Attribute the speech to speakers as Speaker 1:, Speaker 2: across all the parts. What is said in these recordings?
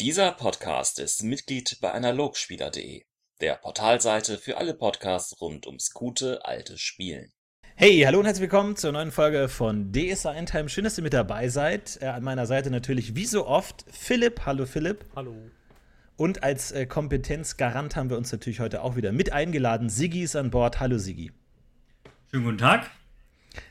Speaker 1: Dieser Podcast ist Mitglied bei Analogspieler.de, der Portalseite für alle Podcasts rund ums gute alte Spielen.
Speaker 2: Hey, hallo und herzlich willkommen zur neuen Folge von DSA Endtime. Schön, dass ihr mit dabei seid. Äh, an meiner Seite natürlich wie so oft Philipp. Hallo Philipp.
Speaker 3: Hallo.
Speaker 2: Und als äh, Kompetenzgarant haben wir uns natürlich heute auch wieder mit eingeladen. Sigi ist an Bord. Hallo Sigi.
Speaker 4: Schönen guten Tag.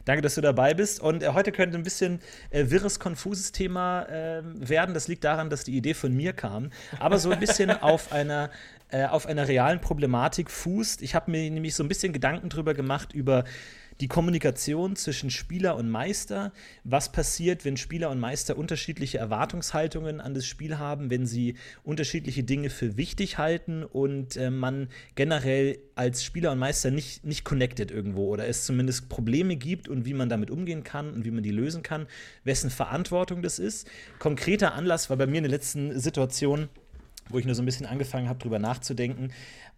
Speaker 2: Danke, dass du dabei bist. Und äh, heute könnte ein bisschen äh, wirres, konfuses Thema äh, werden. Das liegt daran, dass die Idee von mir kam. Aber so ein bisschen auf einer, äh, auf einer realen Problematik fußt. Ich habe mir nämlich so ein bisschen Gedanken drüber gemacht, über die Kommunikation zwischen Spieler und Meister. Was passiert, wenn Spieler und Meister unterschiedliche Erwartungshaltungen an das Spiel haben, wenn sie unterschiedliche Dinge für wichtig halten und äh, man generell als Spieler und Meister nicht, nicht connected irgendwo oder es zumindest Probleme gibt und wie man damit umgehen kann und wie man die lösen kann, wessen Verantwortung das ist. Konkreter Anlass war bei mir in der letzten Situation, wo ich nur so ein bisschen angefangen habe, drüber nachzudenken,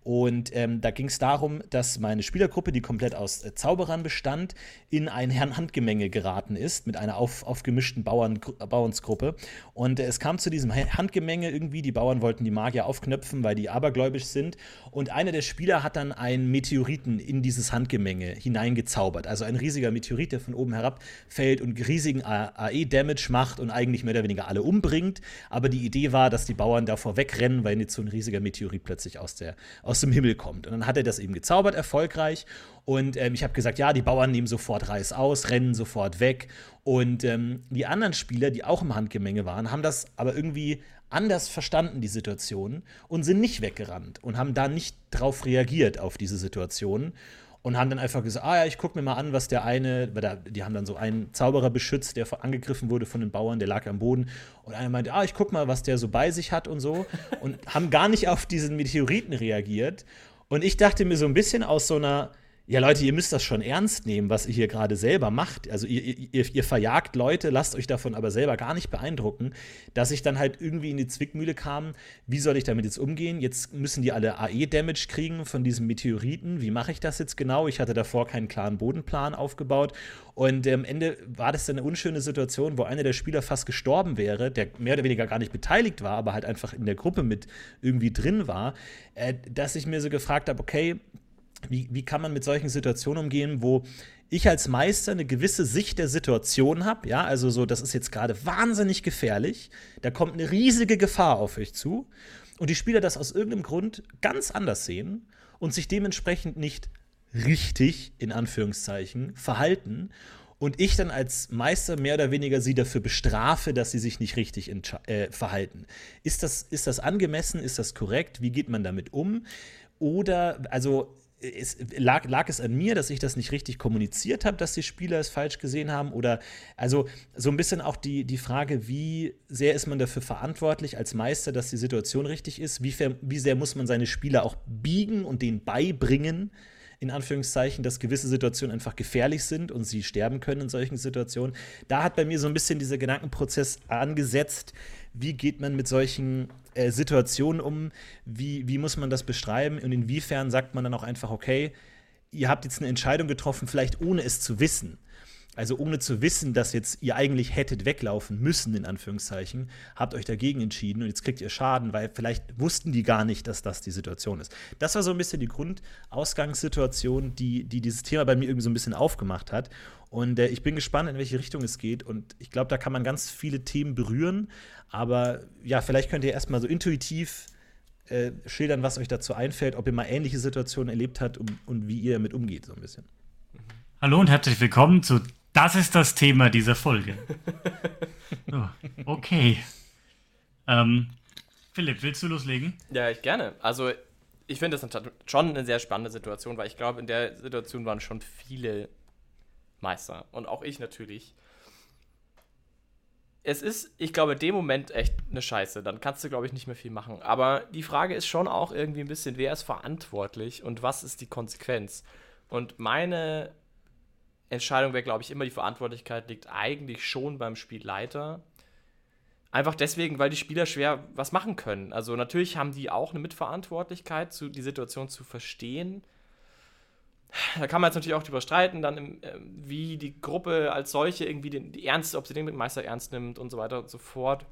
Speaker 2: und ähm, da ging es darum, dass meine Spielergruppe, die komplett aus äh, Zauberern bestand, in ein Herrn-Handgemenge geraten ist mit einer auf, aufgemischten Bauern, Bauernsgruppe. Und äh, es kam zu diesem Handgemenge irgendwie. Die Bauern wollten die Magier aufknöpfen, weil die abergläubisch sind. Und einer der Spieler hat dann einen Meteoriten in dieses Handgemenge hineingezaubert. Also ein riesiger Meteorit, der von oben herab fällt und riesigen AE-Damage macht und eigentlich mehr oder weniger alle umbringt. Aber die Idee war, dass die Bauern davor wegrennen, weil jetzt so ein riesiger Meteorit plötzlich aus der aus dem Himmel kommt. Und dann hat er das eben gezaubert, erfolgreich. Und ähm, ich habe gesagt, ja, die Bauern nehmen sofort Reis aus, rennen sofort weg. Und ähm, die anderen Spieler, die auch im Handgemenge waren, haben das aber irgendwie anders verstanden, die Situation, und sind nicht weggerannt und haben da nicht drauf reagiert auf diese Situation und haben dann einfach gesagt, ah ja, ich gucke mir mal an, was der eine, weil da, die haben dann so einen Zauberer beschützt, der angegriffen wurde von den Bauern, der lag am Boden. Und einer meinte, ah, ich gucke mal, was der so bei sich hat und so. Und haben gar nicht auf diesen Meteoriten reagiert. Und ich dachte mir so ein bisschen aus so einer ja, Leute, ihr müsst das schon ernst nehmen, was ihr hier gerade selber macht. Also ihr, ihr, ihr, verjagt Leute, lasst euch davon aber selber gar nicht beeindrucken, dass ich dann halt irgendwie in die Zwickmühle kam, wie soll ich damit jetzt umgehen? Jetzt müssen die alle AE-Damage kriegen von diesem Meteoriten. Wie mache ich das jetzt genau? Ich hatte davor keinen klaren Bodenplan aufgebaut. Und am Ende war das dann eine unschöne Situation, wo einer der Spieler fast gestorben wäre, der mehr oder weniger gar nicht beteiligt war, aber halt einfach in der Gruppe mit irgendwie drin war, äh, dass ich mir so gefragt habe, okay, wie, wie kann man mit solchen Situationen umgehen, wo ich als Meister eine gewisse Sicht der Situation habe, ja, also so, das ist jetzt gerade wahnsinnig gefährlich, da kommt eine riesige Gefahr auf euch zu und die Spieler das aus irgendeinem Grund ganz anders sehen und sich dementsprechend nicht richtig, in Anführungszeichen, verhalten und ich dann als Meister mehr oder weniger sie dafür bestrafe, dass sie sich nicht richtig äh, verhalten. Ist das, ist das angemessen? Ist das korrekt? Wie geht man damit um? Oder, also es, lag, lag es an mir, dass ich das nicht richtig kommuniziert habe, dass die Spieler es falsch gesehen haben? Oder also so ein bisschen auch die, die Frage, wie sehr ist man dafür verantwortlich als Meister, dass die Situation richtig ist? Wie, wie sehr muss man seine Spieler auch biegen und denen beibringen, in Anführungszeichen, dass gewisse Situationen einfach gefährlich sind und sie sterben können in solchen Situationen? Da hat bei mir so ein bisschen dieser Gedankenprozess angesetzt, wie geht man mit solchen äh, Situationen um? Wie, wie muss man das beschreiben? Und inwiefern sagt man dann auch einfach, okay, ihr habt jetzt eine Entscheidung getroffen, vielleicht ohne es zu wissen. Also ohne zu wissen, dass jetzt ihr eigentlich hättet weglaufen müssen, in Anführungszeichen, habt euch dagegen entschieden und jetzt kriegt ihr Schaden, weil vielleicht wussten die gar nicht, dass das die Situation ist. Das war so ein bisschen die Grundausgangssituation, die, die dieses Thema bei mir irgendwie so ein bisschen aufgemacht hat. Und äh, ich bin gespannt, in welche Richtung es geht. Und ich glaube, da kann man ganz viele Themen berühren. Aber ja, vielleicht könnt ihr erstmal so intuitiv äh, schildern, was euch dazu einfällt, ob ihr mal ähnliche Situationen erlebt habt und, und wie ihr damit umgeht, so ein bisschen.
Speaker 4: Hallo und herzlich willkommen zu das ist das Thema dieser Folge. Okay. Ähm, Philipp, willst du loslegen?
Speaker 3: Ja, ich gerne. Also, ich finde das schon eine sehr spannende Situation, weil ich glaube, in der Situation waren schon viele Meister und auch ich natürlich. Es ist, ich glaube, in dem Moment echt eine Scheiße. Dann kannst du, glaube ich, nicht mehr viel machen. Aber die Frage ist schon auch irgendwie ein bisschen, wer ist verantwortlich und was ist die Konsequenz? Und meine Entscheidung wäre, glaube ich, immer die Verantwortlichkeit liegt eigentlich schon beim Spielleiter. Einfach deswegen, weil die Spieler schwer was machen können. Also natürlich haben die auch eine Mitverantwortlichkeit, zu, die Situation zu verstehen. Da kann man jetzt natürlich auch drüber streiten, dann im, äh, wie die Gruppe als solche irgendwie den, die ernst, ob sie den mit Meister ernst nimmt und so weiter und so fort.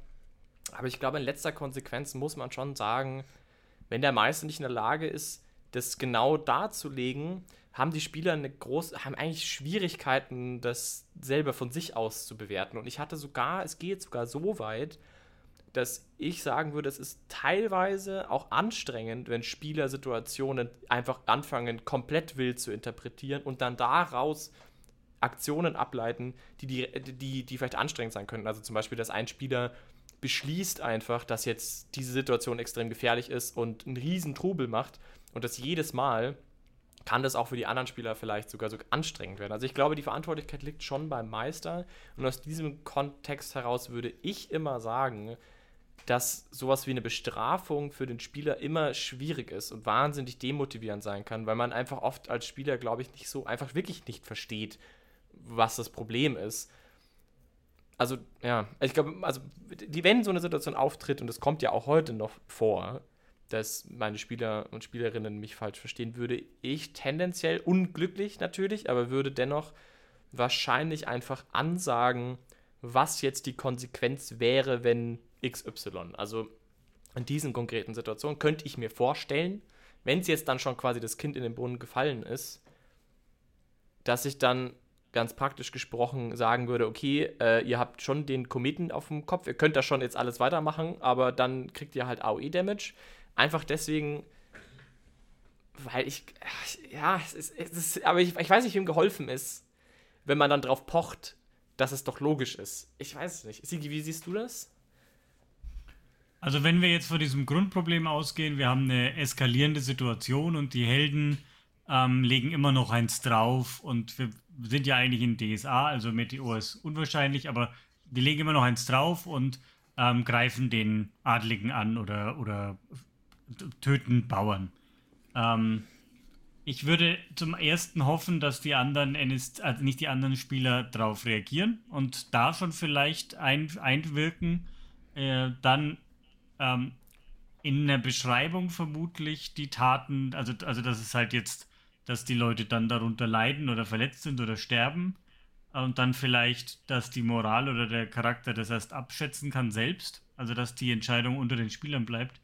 Speaker 3: Aber ich glaube, in letzter Konsequenz muss man schon sagen, wenn der Meister nicht in der Lage ist, das genau darzulegen, haben die Spieler eine große, haben eigentlich Schwierigkeiten, das selber von sich aus zu bewerten. Und ich hatte sogar, es geht sogar so weit, dass ich sagen würde, es ist teilweise auch anstrengend, wenn Spieler Situationen einfach anfangen, komplett wild zu interpretieren und dann daraus Aktionen ableiten, die, die, die, die vielleicht anstrengend sein könnten. Also zum Beispiel, dass ein Spieler beschließt einfach, dass jetzt diese Situation extrem gefährlich ist und einen riesen Trubel macht und das jedes Mal kann das auch für die anderen Spieler vielleicht sogar so anstrengend werden. Also ich glaube, die Verantwortlichkeit liegt schon beim Meister und aus diesem Kontext heraus würde ich immer sagen, dass sowas wie eine Bestrafung für den Spieler immer schwierig ist und wahnsinnig demotivierend sein kann, weil man einfach oft als Spieler, glaube ich, nicht so einfach wirklich nicht versteht, was das Problem ist. Also, ja, ich glaube, also, die, wenn so eine Situation auftritt, und das kommt ja auch heute noch vor, dass meine Spieler und Spielerinnen mich falsch verstehen, würde ich tendenziell unglücklich natürlich, aber würde dennoch wahrscheinlich einfach ansagen, was jetzt die Konsequenz wäre, wenn XY. Also in diesen konkreten Situationen könnte ich mir vorstellen, wenn es jetzt dann schon quasi das Kind in den Brunnen gefallen ist, dass ich dann ganz praktisch gesprochen sagen würde, okay, äh, ihr habt schon den Kometen auf dem Kopf, ihr könnt da schon jetzt alles weitermachen, aber dann kriegt ihr halt AOE-Damage. Einfach deswegen, weil ich, ja, es ist, es ist aber ich, ich weiß nicht, wem geholfen ist, wenn man dann drauf pocht, dass es doch logisch ist. Ich weiß es nicht. Sigi, wie siehst du das?
Speaker 4: Also wenn wir jetzt von diesem Grundproblem ausgehen, wir haben eine eskalierende Situation und die Helden ähm, legen immer noch eins drauf und wir sind ja eigentlich in DSA, also Meteor ist unwahrscheinlich, aber die legen immer noch eins drauf und ähm, greifen den Adligen an oder, oder töten Bauern. Ähm, ich würde zum ersten hoffen, dass die anderen, also nicht die anderen Spieler darauf reagieren und da schon vielleicht ein, einwirken. Äh, dann ähm, in der Beschreibung vermutlich die Taten, also, also dass es halt jetzt, dass die Leute dann darunter leiden oder verletzt sind oder sterben und dann vielleicht, dass die Moral oder der Charakter das erst abschätzen kann selbst, also dass die Entscheidung unter den Spielern bleibt.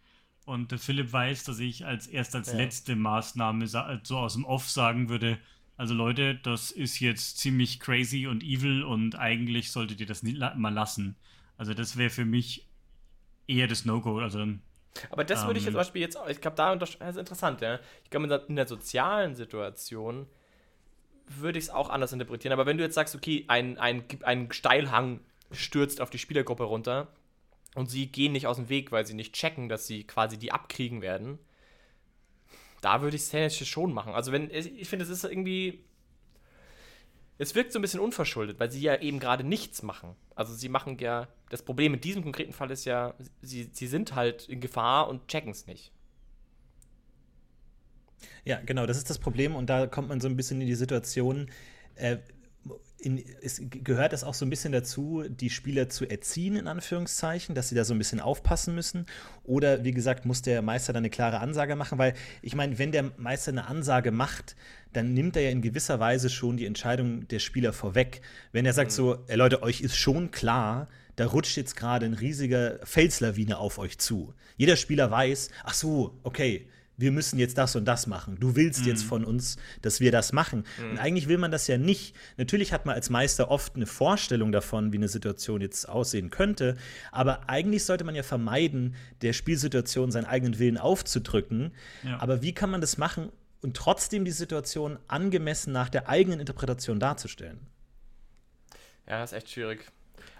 Speaker 4: Und der Philipp weiß, dass ich als erst als ja. letzte Maßnahme so aus dem Off sagen würde, also Leute, das ist jetzt ziemlich crazy und evil und eigentlich solltet ihr das nicht mal lassen. Also das wäre für mich eher das No-Go. Also
Speaker 3: aber das würde ich ähm, zum Beispiel jetzt, ich glaube, da das ist interessant, ja. Ich glaube, in der sozialen Situation würde ich es auch anders interpretieren. Aber wenn du jetzt sagst, okay, ein, ein, ein Steilhang stürzt auf die Spielergruppe runter und sie gehen nicht aus dem Weg, weil sie nicht checken, dass sie quasi die abkriegen werden, da würde ich tendenziell schon machen. Also wenn, ich finde, es ist irgendwie, es wirkt so ein bisschen unverschuldet, weil sie ja eben gerade nichts machen. Also sie machen ja, das Problem in diesem konkreten Fall ist ja, sie, sie sind halt in Gefahr und checken es nicht.
Speaker 2: Ja, genau, das ist das Problem und da kommt man so ein bisschen in die Situation, äh, in, es gehört es auch so ein bisschen dazu, die Spieler zu erziehen, in Anführungszeichen, dass sie da so ein bisschen aufpassen müssen. Oder wie gesagt, muss der Meister dann eine klare Ansage machen, weil ich meine, wenn der Meister eine Ansage macht, dann nimmt er ja in gewisser Weise schon die Entscheidung der Spieler vorweg. Wenn er sagt mhm. so, ey Leute, euch ist schon klar, da rutscht jetzt gerade ein riesiger Felslawine auf euch zu. Jeder Spieler weiß, ach so, okay, wir müssen jetzt das und das machen. Du willst mhm. jetzt von uns, dass wir das machen. Mhm. Und eigentlich will man das ja nicht. Natürlich hat man als Meister oft eine Vorstellung davon, wie eine Situation jetzt aussehen könnte. Aber eigentlich sollte man ja vermeiden, der Spielsituation seinen eigenen Willen aufzudrücken. Ja. Aber wie kann man das machen und trotzdem die Situation angemessen nach der eigenen Interpretation darzustellen?
Speaker 3: Ja, das ist echt schwierig.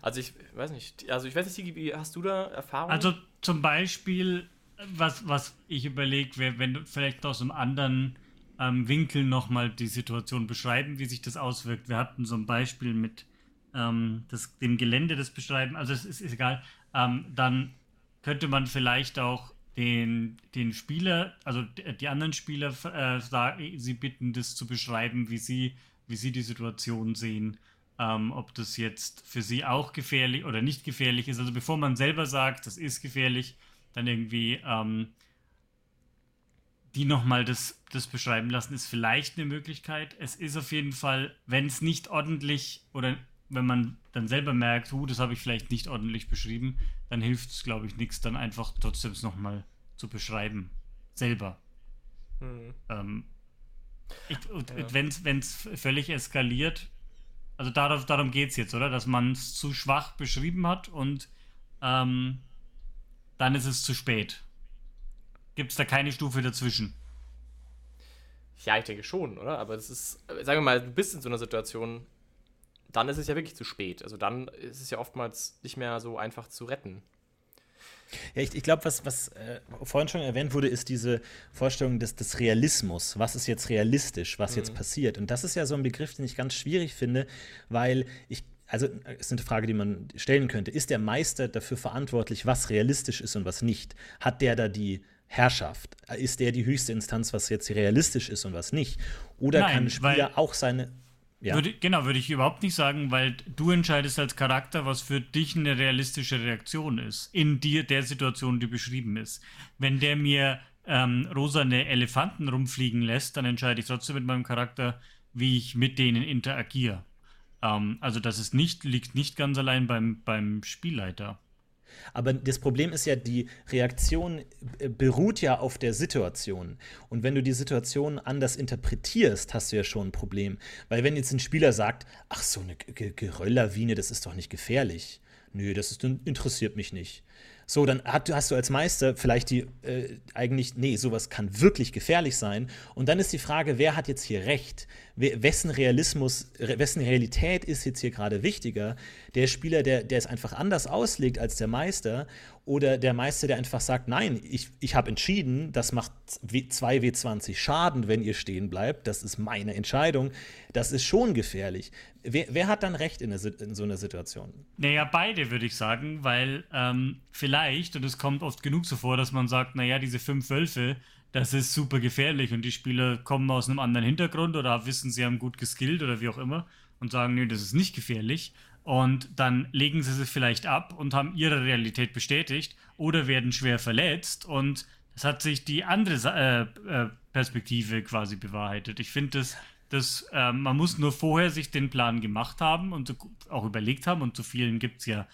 Speaker 3: Also ich weiß nicht, also ich weiß nicht, wie hast du da Erfahrung?
Speaker 4: Also zum Beispiel was, was ich überlege, wäre, wenn du vielleicht aus einem anderen ähm, Winkel nochmal die Situation beschreiben, wie sich das auswirkt. Wir hatten so ein Beispiel mit ähm, das, dem Gelände das beschreiben, also es ist, ist egal. Ähm, dann könnte man vielleicht auch den, den Spieler, also die anderen Spieler, äh, sagen, sie bitten, das zu beschreiben, wie sie, wie sie die Situation sehen. Ähm, ob das jetzt für sie auch gefährlich oder nicht gefährlich ist. Also bevor man selber sagt, das ist gefährlich, dann irgendwie ähm, die nochmal das, das beschreiben lassen, ist vielleicht eine Möglichkeit. Es ist auf jeden Fall, wenn es nicht ordentlich oder wenn man dann selber merkt, uh, das habe ich vielleicht nicht ordentlich beschrieben, dann hilft es, glaube ich, nichts, dann einfach trotzdem es nochmal zu beschreiben. Selber. Hm. Ähm, ja. Wenn es völlig eskaliert, also darauf, darum geht es jetzt, oder? Dass man es zu schwach beschrieben hat und ähm, dann ist es zu spät. Gibt es da keine Stufe dazwischen?
Speaker 3: Ja, ich denke schon, oder? Aber es ist, sagen wir mal, du bist in so einer Situation, dann ist es ja wirklich zu spät. Also dann ist es ja oftmals nicht mehr so einfach zu retten.
Speaker 2: Ja, ich, ich glaube, was, was äh, vorhin schon erwähnt wurde, ist diese Vorstellung des, des Realismus. Was ist jetzt realistisch, was mhm. jetzt passiert? Und das ist ja so ein Begriff, den ich ganz schwierig finde, weil ich also es ist eine Frage, die man stellen könnte. Ist der Meister dafür verantwortlich, was realistisch ist und was nicht? Hat der da die Herrschaft? Ist der die höchste Instanz, was jetzt realistisch ist und was nicht? Oder Nein, kann ein Spieler auch seine.
Speaker 4: Ja. Würde, genau, würde ich überhaupt nicht sagen, weil du entscheidest als Charakter, was für dich eine realistische Reaktion ist, in dir, der Situation, die beschrieben ist. Wenn der mir ähm, rosane Elefanten rumfliegen lässt, dann entscheide ich trotzdem mit meinem Charakter, wie ich mit denen interagiere. Ähm, also das ist nicht, liegt nicht ganz allein beim, beim Spielleiter.
Speaker 2: Aber das Problem ist ja, die Reaktion äh, beruht ja auf der Situation. Und wenn du die Situation anders interpretierst, hast du ja schon ein Problem. Weil wenn jetzt ein Spieler sagt, ach so eine Gerölllawine, das ist doch nicht gefährlich. Nö, das ist, interessiert mich nicht. So, dann hast du als Meister vielleicht die äh, eigentlich, nee, sowas kann wirklich gefährlich sein. Und dann ist die Frage, wer hat jetzt hier recht? Wessen Realismus, wessen Realität ist jetzt hier gerade wichtiger? Der Spieler, der, der es einfach anders auslegt als der Meister oder der Meister, der einfach sagt, nein, ich, ich habe entschieden, das macht 2 W20 Schaden, wenn ihr stehen bleibt, das ist meine Entscheidung, das ist schon gefährlich. Wer, wer hat dann recht in, eine, in, so einer Situation?
Speaker 4: Naja, beide würde ich sagen, weil ähm, vielleicht, und es kommt oft genug so vor, dass man sagt, naja, diese fünf Wölfe, das ist super gefährlich und die Spieler kommen aus einem anderen Hintergrund oder wissen, sie haben gut geskillt oder wie auch immer und sagen, nee, das ist nicht gefährlich. Und dann legen sie sich vielleicht ab und haben ihre Realität bestätigt oder werden schwer verletzt. Und es hat sich die andere äh, äh, Perspektive quasi bewahrheitet. Ich finde, das, das, äh, man muss nur vorher sich den Plan gemacht haben und auch überlegt haben. Und zu vielen gibt es ja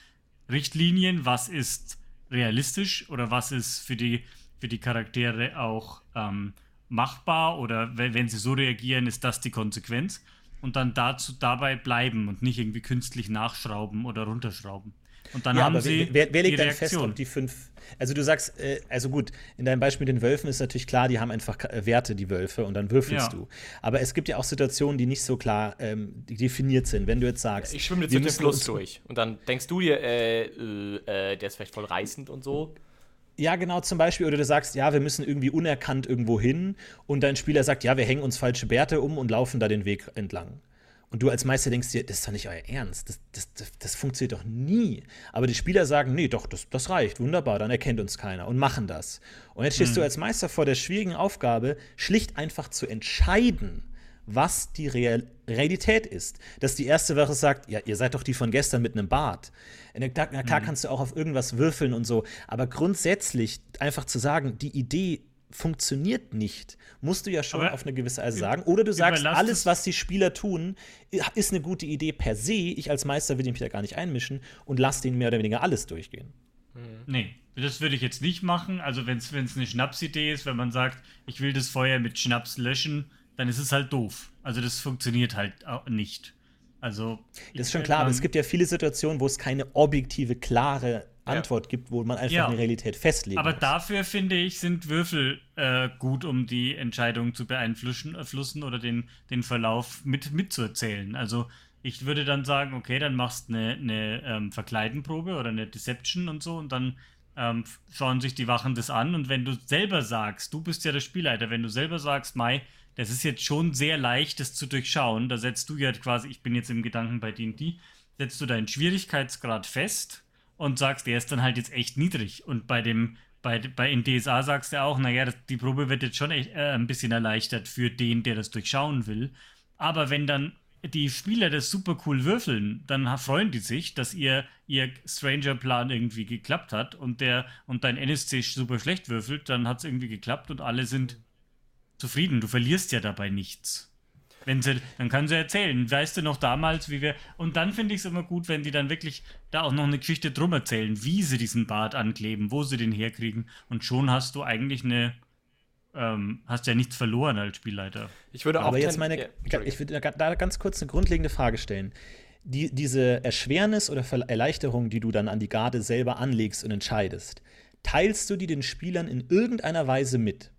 Speaker 4: Richtlinien, was ist realistisch oder was ist für die, für die Charaktere auch ähm, machbar oder wenn sie so reagieren, ist das die Konsequenz und dann dazu dabei bleiben und nicht irgendwie künstlich nachschrauben oder runterschrauben. Und dann ja, haben sie.
Speaker 2: Wer, wer legt dann fest, ob die fünf. Also du sagst, äh, also gut, in deinem Beispiel mit den Wölfen ist natürlich klar, die haben einfach äh, Werte, die Wölfe, und dann würfelst ja. du. Aber es gibt ja auch Situationen, die nicht so klar ähm, definiert sind. Wenn du jetzt sagst.
Speaker 3: Ich schwimme jetzt mit dem Fluss durch. Und dann denkst du dir, äh, äh, der ist vielleicht voll reißend und so.
Speaker 2: Ja, genau, zum Beispiel. Oder du sagst, ja, wir müssen irgendwie unerkannt irgendwo hin. Und dein Spieler sagt, ja, wir hängen uns falsche Bärte um und laufen da den Weg entlang. Und du als Meister denkst dir, das ist doch nicht euer Ernst. Das, das, das, das funktioniert doch nie. Aber die Spieler sagen, nee, doch, das, das reicht. Wunderbar, dann erkennt uns keiner und machen das. Und jetzt stehst hm. du als Meister vor der schwierigen Aufgabe, schlicht einfach zu entscheiden, was die Real Realität ist. Dass die erste Woche sagt, ja, ihr seid doch die von gestern mit einem Bart. Na klar, mhm. kannst du auch auf irgendwas würfeln und so, aber grundsätzlich einfach zu sagen, die Idee funktioniert nicht, musst du ja schon aber auf eine gewisse Weise sagen. Oder du sagst, alles, was die Spieler tun, ist eine gute Idee per se. Ich als Meister will mich da gar nicht einmischen und lass denen mehr oder weniger alles durchgehen.
Speaker 4: Nee, das würde ich jetzt nicht machen. Also, wenn es eine Schnapsidee ist, wenn man sagt, ich will das Feuer mit Schnaps löschen, dann ist es halt doof. Also das funktioniert halt auch nicht. Also
Speaker 2: das ist schon klar, aber es gibt ja viele Situationen, wo es keine objektive, klare Antwort ja. gibt, wo man einfach ja. eine Realität festlegt.
Speaker 4: Aber muss. dafür finde ich, sind Würfel äh, gut, um die Entscheidung zu beeinflussen äh, oder den, den Verlauf mit, mitzuerzählen. Also ich würde dann sagen, okay, dann machst du eine, eine ähm, Verkleidenprobe oder eine Deception und so und dann ähm, schauen sich die Wachen das an und wenn du selber sagst, du bist ja der Spielleiter, wenn du selber sagst, Mai, das ist jetzt schon sehr leicht, das zu durchschauen. Da setzt du ja quasi, ich bin jetzt im Gedanken bei D&D, setzt du deinen Schwierigkeitsgrad fest und sagst, der ist dann halt jetzt echt niedrig. Und bei dem, bei, bei in DSA sagst du auch, naja, die Probe wird jetzt schon echt, äh, ein bisschen erleichtert für den, der das durchschauen will. Aber wenn dann die Spieler das super cool würfeln, dann freuen die sich, dass ihr, ihr Stranger-Plan irgendwie geklappt hat und der und dein NSC super schlecht würfelt, dann hat es irgendwie geklappt und alle sind zufrieden. Du verlierst ja dabei nichts. Wenn sie, dann kann sie erzählen. Weißt du noch damals, wie wir. Und dann finde ich es immer gut, wenn die dann wirklich da auch noch eine Geschichte drum erzählen, wie sie diesen Bart ankleben, wo sie den herkriegen. Und schon hast du eigentlich eine. Ähm, hast ja nichts verloren als Spielleiter.
Speaker 2: Ich würde auch. Aber jetzt meine. Ja, ich würde da ganz kurz eine grundlegende Frage stellen. Die, diese Erschwernis oder Erleichterung, die du dann an die Garde selber anlegst und entscheidest, teilst du die den Spielern in irgendeiner Weise mit?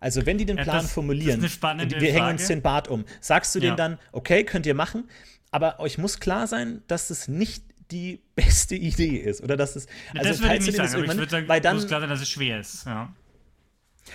Speaker 2: Also, wenn die den Plan ja, das, formulieren, das wir Frage. hängen uns den Bart um, sagst du ja. denen dann, okay, könnt ihr machen, aber euch muss klar sein, dass es nicht die beste Idee ist. Oder dass es.
Speaker 4: Also das würde ich nicht sagen, ich würde sagen, weil dann, muss klar sein, dass es schwer ist. Ja.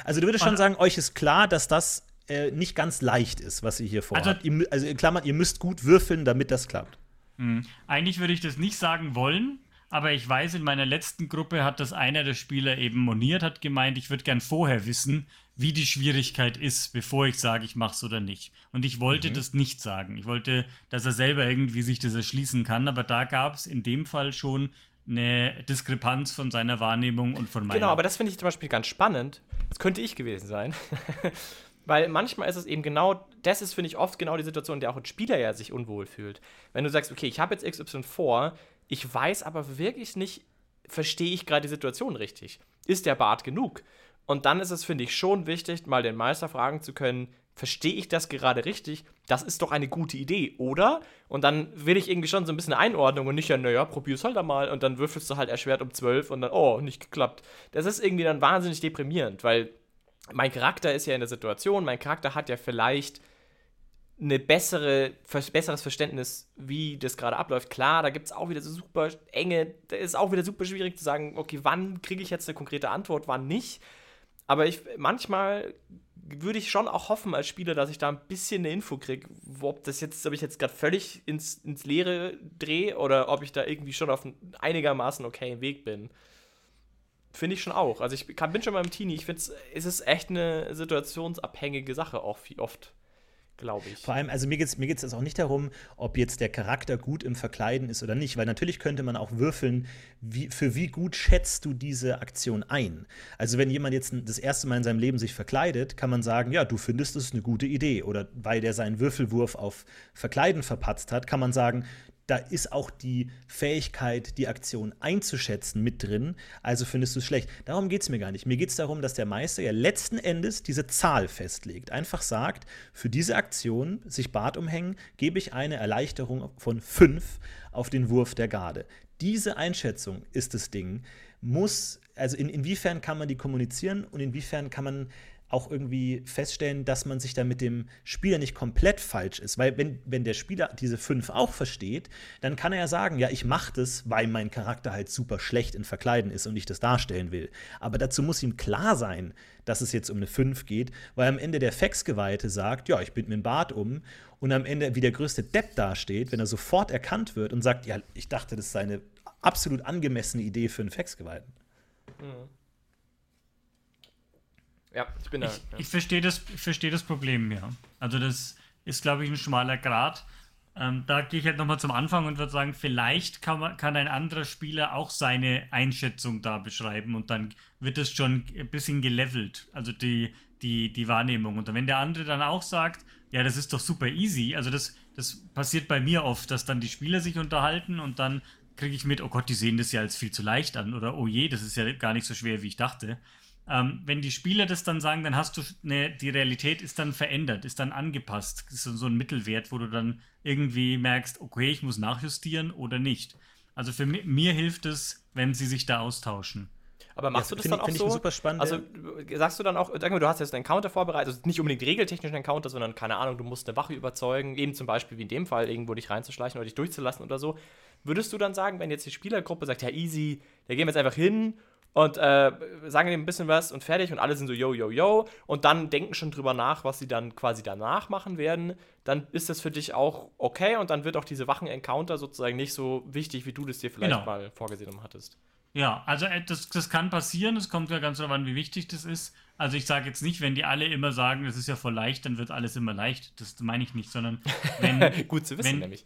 Speaker 2: Also, du würdest schon sagen, euch ist klar, dass das äh, nicht ganz leicht ist, was ihr hier vorhabt. Also, ihr, also in Klammern, ihr müsst gut würfeln, damit das klappt.
Speaker 4: Mh. Eigentlich würde ich das nicht sagen wollen, aber ich weiß, in meiner letzten Gruppe hat das einer der Spieler eben moniert, hat gemeint, ich würde gern vorher wissen, wie die Schwierigkeit ist, bevor ich sage, ich mache es oder nicht. Und ich wollte mhm. das nicht sagen. Ich wollte, dass er selber irgendwie sich das erschließen kann, aber da gab es in dem Fall schon eine Diskrepanz von seiner Wahrnehmung und von meiner.
Speaker 3: Genau, aber das finde ich zum Beispiel ganz spannend. Das könnte ich gewesen sein. Weil manchmal ist es eben genau, das ist, finde ich, oft genau die Situation, in der auch ein Spieler ja sich unwohl fühlt. Wenn du sagst, okay, ich habe jetzt XY vor, ich weiß aber wirklich nicht, verstehe ich gerade die Situation richtig? Ist der Bart genug? Und dann ist es, finde ich, schon wichtig, mal den Meister fragen zu können, verstehe ich das gerade richtig? Das ist doch eine gute Idee, oder? Und dann will ich irgendwie schon so ein bisschen Einordnung und nicht ja, naja, probier's halt einmal und dann würfelst du halt erschwert um 12 und dann, oh, nicht geklappt. Das ist irgendwie dann wahnsinnig deprimierend, weil mein Charakter ist ja in der Situation, mein Charakter hat ja vielleicht eine bessere, besseres Verständnis, wie das gerade abläuft. Klar, da gibt es auch wieder so super enge, da ist auch wieder super schwierig zu sagen, okay, wann kriege ich jetzt eine konkrete Antwort, wann nicht. Aber ich manchmal würde ich schon auch hoffen als Spieler, dass ich da ein bisschen eine Info kriege, ob das jetzt, ob ich jetzt gerade völlig ins, ins Leere drehe oder ob ich da irgendwie schon auf einem einigermaßen okayen Weg bin. Finde ich schon auch. Also ich kann, bin schon mal im Teenie. Ich finde es ist echt eine situationsabhängige Sache auch wie oft glaube ich.
Speaker 2: Vor allem, also mir geht es mir geht's jetzt auch nicht darum, ob jetzt der Charakter gut im Verkleiden ist oder nicht, weil natürlich könnte man auch würfeln, wie, für wie gut schätzt du diese Aktion ein. Also wenn jemand jetzt das erste Mal in seinem Leben sich verkleidet, kann man sagen, ja, du findest es eine gute Idee. Oder weil der seinen Würfelwurf auf Verkleiden verpatzt hat, kann man sagen, da ist auch die Fähigkeit, die Aktion einzuschätzen, mit drin. Also findest du es schlecht. Darum geht es mir gar nicht. Mir geht es darum, dass der Meister ja letzten Endes diese Zahl festlegt. Einfach sagt, für diese Aktion, sich Bart umhängen, gebe ich eine Erleichterung von 5 auf den Wurf der Garde. Diese Einschätzung ist das Ding. Muss, also in, inwiefern kann man die kommunizieren und inwiefern kann man auch irgendwie feststellen, dass man sich da mit dem Spieler nicht komplett falsch ist. Weil wenn, wenn der Spieler diese fünf auch versteht, dann kann er ja sagen, ja, ich mache das, weil mein Charakter halt super schlecht in Verkleiden ist und ich das darstellen will. Aber dazu muss ihm klar sein, dass es jetzt um eine fünf geht, weil am Ende der Faxgeweihte sagt, ja, ich bind mir den Bart um und am Ende wie der größte Depp dasteht, wenn er sofort erkannt wird und sagt, ja, ich dachte, das sei eine absolut angemessene Idee für einen Faxgeweihten. Mhm.
Speaker 3: Ja, ich bin da.
Speaker 4: Ich, ja. ich verstehe das, versteh das Problem, ja. Also das ist, glaube ich, ein schmaler Grad. Ähm, da gehe ich halt nochmal zum Anfang und würde sagen, vielleicht kann, man, kann ein anderer Spieler auch seine Einschätzung da beschreiben und dann wird es schon ein bisschen gelevelt, also die, die, die Wahrnehmung. Und wenn der andere dann auch sagt, ja, das ist doch super easy, also das, das passiert bei mir oft, dass dann die Spieler sich unterhalten und dann kriege ich mit, oh Gott, die sehen das ja als viel zu leicht an oder oh je, das ist ja gar nicht so schwer, wie ich dachte. Ähm, wenn die Spieler das dann sagen, dann hast du eine, die Realität ist dann verändert, ist dann angepasst. Das ist so ein Mittelwert, wo du dann irgendwie merkst, okay, ich muss nachjustieren oder nicht. Also für mi mir hilft es, wenn sie sich da austauschen.
Speaker 3: Aber machst ja, du das dann auch so?
Speaker 2: super spannend.
Speaker 3: Also sagst du dann auch, sag mal, du hast jetzt einen Counter vorbereitet, also nicht unbedingt regeltechnischen Encounter, sondern keine Ahnung, du musst eine Wache überzeugen, eben zum Beispiel wie in dem Fall, irgendwo dich reinzuschleichen oder dich durchzulassen oder so. Würdest du dann sagen, wenn jetzt die Spielergruppe sagt, ja easy, da gehen wir jetzt einfach hin und äh, sagen ihm ein bisschen was und fertig und alle sind so yo, yo, yo und dann denken schon drüber nach, was sie dann quasi danach machen werden, dann ist das für dich auch okay und dann wird auch diese Wachen-Encounter sozusagen nicht so wichtig, wie du das dir vielleicht genau. mal vorgesehen hattest.
Speaker 4: Ja, also äh, das, das kann passieren, es kommt ja ganz darauf an, wie wichtig das ist. Also ich sage jetzt nicht, wenn die alle immer sagen, das ist ja voll leicht, dann wird alles immer leicht. Das meine ich nicht, sondern wenn...
Speaker 3: Gut zu wissen, wenn, nämlich.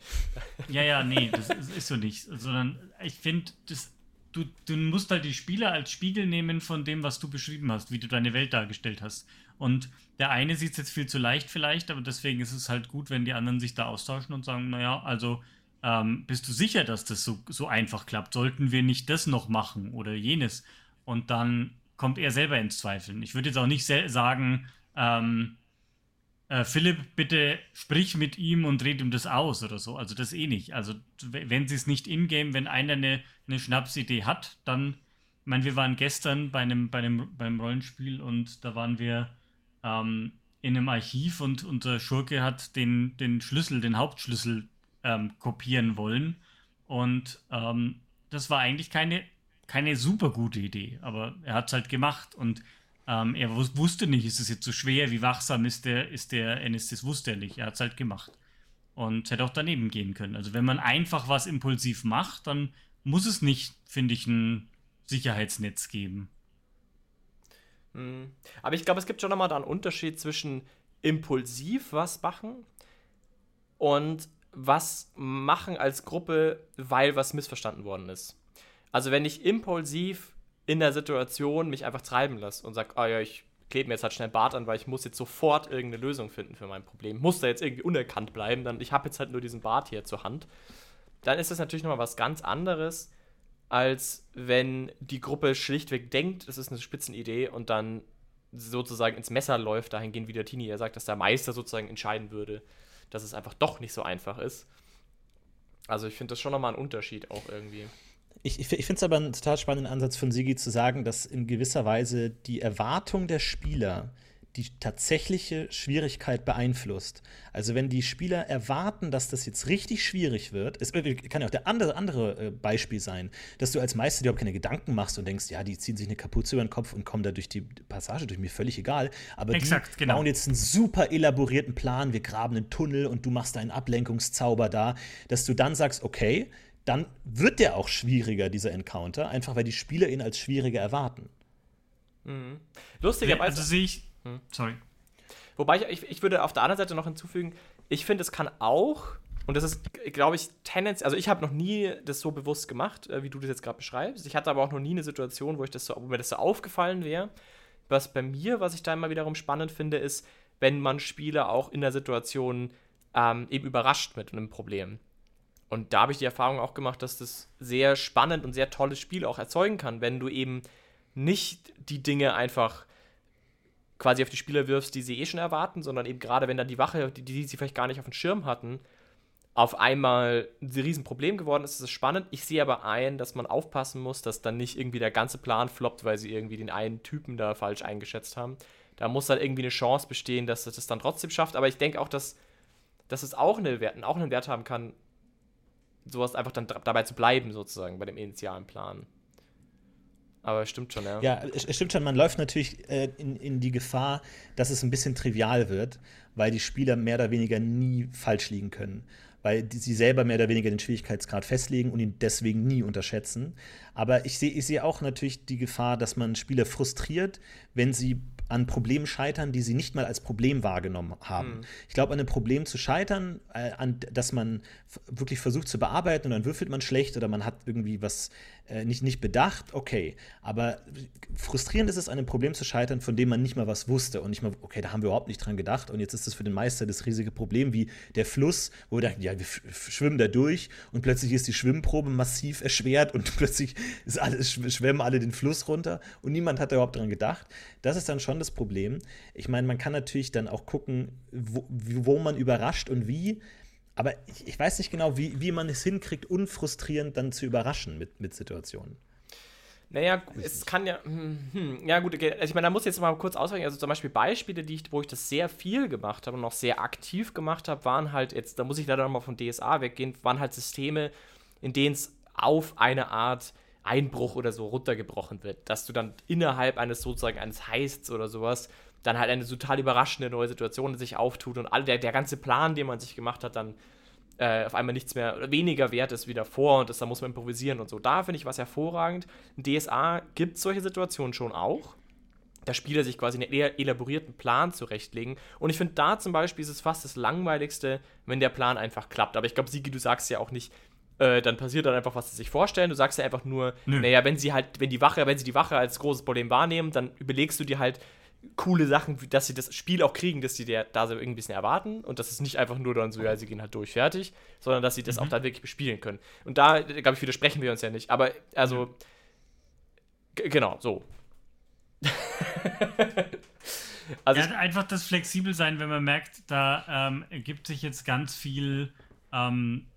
Speaker 4: ja, ja, nee, das ist, ist so nicht. Sondern ich finde, das du, du musst halt die Spieler als Spiegel nehmen von dem, was du beschrieben hast, wie du deine Welt dargestellt hast. Und der eine sieht es jetzt viel zu leicht vielleicht, aber deswegen ist es halt gut, wenn die anderen sich da austauschen und sagen, naja, also ähm, bist du sicher, dass das so, so einfach klappt? Sollten wir nicht das noch machen oder jenes? Und dann kommt er selber ins Zweifeln. Ich würde jetzt auch nicht sagen, ähm, äh, Philipp, bitte sprich mit ihm und red ihm das aus oder so. Also das eh nicht. Also wenn sie es nicht in-game, wenn einer eine, eine Schnapsidee hat, dann, ich meine, wir waren gestern bei einem, bei einem beim Rollenspiel und da waren wir ähm, in einem Archiv und unser Schurke hat den, den Schlüssel, den Hauptschlüssel ähm, kopieren wollen. Und ähm, das war eigentlich keine, keine super gute Idee, aber er hat es halt gemacht und ähm, er wusste nicht, ist es jetzt so schwer, wie wachsam ist der, ist der Ennis, das wusste er nicht. Er hat es halt gemacht. Und hätte auch daneben gehen können. Also wenn man einfach was impulsiv macht, dann muss es nicht, finde ich, ein Sicherheitsnetz geben.
Speaker 3: Hm. Aber ich glaube, es gibt schon nochmal da einen Unterschied zwischen impulsiv was machen und was machen als Gruppe, weil was missverstanden worden ist. Also wenn ich impulsiv in der Situation mich einfach treiben lasse und sage, oh ja, ich klebe mir jetzt halt schnell Bart an, weil ich muss jetzt sofort irgendeine Lösung finden für mein Problem. Muss da jetzt irgendwie unerkannt bleiben, dann ich habe jetzt halt nur diesen Bart hier zur Hand. Dann ist das natürlich nochmal was ganz anderes, als wenn die Gruppe schlichtweg denkt, es ist eine Spitzenidee und dann sozusagen ins Messer läuft, dahingehend wie der Tini er sagt, dass der Meister sozusagen entscheiden würde, dass es einfach doch nicht so einfach ist. Also ich finde das schon nochmal ein Unterschied auch irgendwie.
Speaker 2: Ich, ich finde es aber einen total spannenden Ansatz von Sigi zu sagen, dass in gewisser Weise die Erwartung der Spieler die tatsächliche Schwierigkeit beeinflusst. Also wenn die Spieler erwarten, dass das jetzt richtig schwierig wird, es kann ja auch der andere, andere äh, Beispiel sein, dass du als Meister dir überhaupt keine Gedanken machst und denkst, ja, die ziehen sich eine Kapuze über den Kopf und kommen da durch die Passage durch, mir völlig egal. Aber Exakt, die genau. bauen jetzt einen super elaborierten Plan, wir graben einen Tunnel und du machst einen Ablenkungszauber da, dass du dann sagst, okay, dann wird der auch schwieriger, dieser Encounter, einfach weil die Spieler ihn als schwieriger erwarten.
Speaker 3: Mhm. Lustigerweise.
Speaker 4: Also sehe ich. Hm. Sorry.
Speaker 3: Wobei ich, ich, ich würde auf der anderen Seite noch hinzufügen, ich finde, es kann auch, und das ist, glaube ich, tendenziell, also ich habe noch nie das so bewusst gemacht, äh, wie du das jetzt gerade beschreibst. Ich hatte aber auch noch nie eine Situation, wo, ich das so, wo mir das so aufgefallen wäre. Was bei mir, was ich da immer wiederum spannend finde, ist, wenn man Spieler auch in der Situation ähm, eben überrascht mit einem Problem. Und da habe ich die Erfahrung auch gemacht, dass das sehr spannend und sehr tolles Spiel auch erzeugen kann, wenn du eben nicht die Dinge einfach quasi auf die Spieler wirfst, die sie eh schon erwarten, sondern eben gerade wenn dann die Wache, die, die sie vielleicht gar nicht auf dem Schirm hatten, auf einmal ein Riesenproblem geworden ist, ist es spannend. Ich sehe aber ein, dass man aufpassen muss, dass dann nicht irgendwie der ganze Plan floppt, weil sie irgendwie den einen Typen da falsch eingeschätzt haben. Da muss dann irgendwie eine Chance bestehen, dass das dann trotzdem schafft. Aber ich denke auch, dass, dass es auch, eine auch einen Wert haben kann, sowas einfach dann dabei zu bleiben, sozusagen, bei dem initialen Plan. Aber es stimmt schon, ja.
Speaker 2: Ja, es stimmt schon. Man läuft natürlich äh, in, in die Gefahr, dass es ein bisschen trivial wird, weil die Spieler mehr oder weniger nie falsch liegen können. Weil die, sie selber mehr oder weniger den Schwierigkeitsgrad festlegen und ihn deswegen nie unterschätzen. Aber ich sehe ich seh auch natürlich die Gefahr, dass man Spieler frustriert, wenn sie an Problemen scheitern, die sie nicht mal als Problem wahrgenommen haben. Mhm. Ich glaube, an einem Problem zu scheitern, äh, an das man wirklich versucht zu bearbeiten und dann würfelt man schlecht oder man hat irgendwie was äh, nicht, nicht bedacht, okay. Aber frustrierend ist es, an einem Problem zu scheitern, von dem man nicht mal was wusste und nicht mal, okay, da haben wir überhaupt nicht dran gedacht und jetzt ist das für den Meister das riesige Problem, wie der Fluss, wo wir dachten, ja, wir schwimmen da durch und plötzlich ist die Schwimmprobe massiv erschwert und plötzlich ist alles, schwemmen alle den Fluss runter und niemand hat da überhaupt dran gedacht. Das ist dann schon das Problem. Ich meine, man kann natürlich dann auch gucken, wo, wo man überrascht und wie. Aber ich, ich weiß nicht genau, wie, wie man es hinkriegt, unfrustrierend dann zu überraschen mit, mit Situationen.
Speaker 3: Naja, es kann ja. Hm, hm, ja, gut, okay. also ich meine, da muss ich jetzt mal kurz ausweichen. Also zum Beispiel Beispiele, die ich, wo ich das sehr viel gemacht habe und auch sehr aktiv gemacht habe, waren halt jetzt, da muss ich leider nochmal von DSA weggehen, waren halt Systeme, in denen es auf eine Art Einbruch oder so runtergebrochen wird. Dass du dann innerhalb eines sozusagen eines Heists oder sowas dann halt eine total überraschende neue Situation sich auftut und all der, der ganze Plan, den man sich gemacht hat, dann äh, auf einmal nichts mehr oder weniger wert ist wie davor und das, da muss man improvisieren und so. Da finde ich was hervorragend. In DSA gibt es solche Situationen schon auch. Da Spieler sich quasi einen eher elaborierten Plan zurechtlegen. Und ich finde, da zum Beispiel ist es fast das Langweiligste, wenn der Plan einfach klappt. Aber ich glaube, Sigi, du sagst ja auch nicht, äh, dann passiert dann einfach, was sie sich vorstellen. Du sagst ja einfach nur, Nö. naja, wenn sie halt, wenn die Wache, wenn sie die Wache als großes Problem wahrnehmen, dann überlegst du dir halt coole Sachen, dass sie das Spiel auch kriegen, dass sie dir da so irgendwie ein bisschen erwarten und dass es nicht einfach nur dann so, ja, sie gehen halt durch, fertig, sondern dass sie das mhm. auch dann wirklich bespielen können. Und da, glaube ich, widersprechen wir uns ja nicht. Aber, also, genau, so.
Speaker 4: also ja, einfach das flexibel sein, wenn man merkt, da ähm, ergibt sich jetzt ganz viel ähm,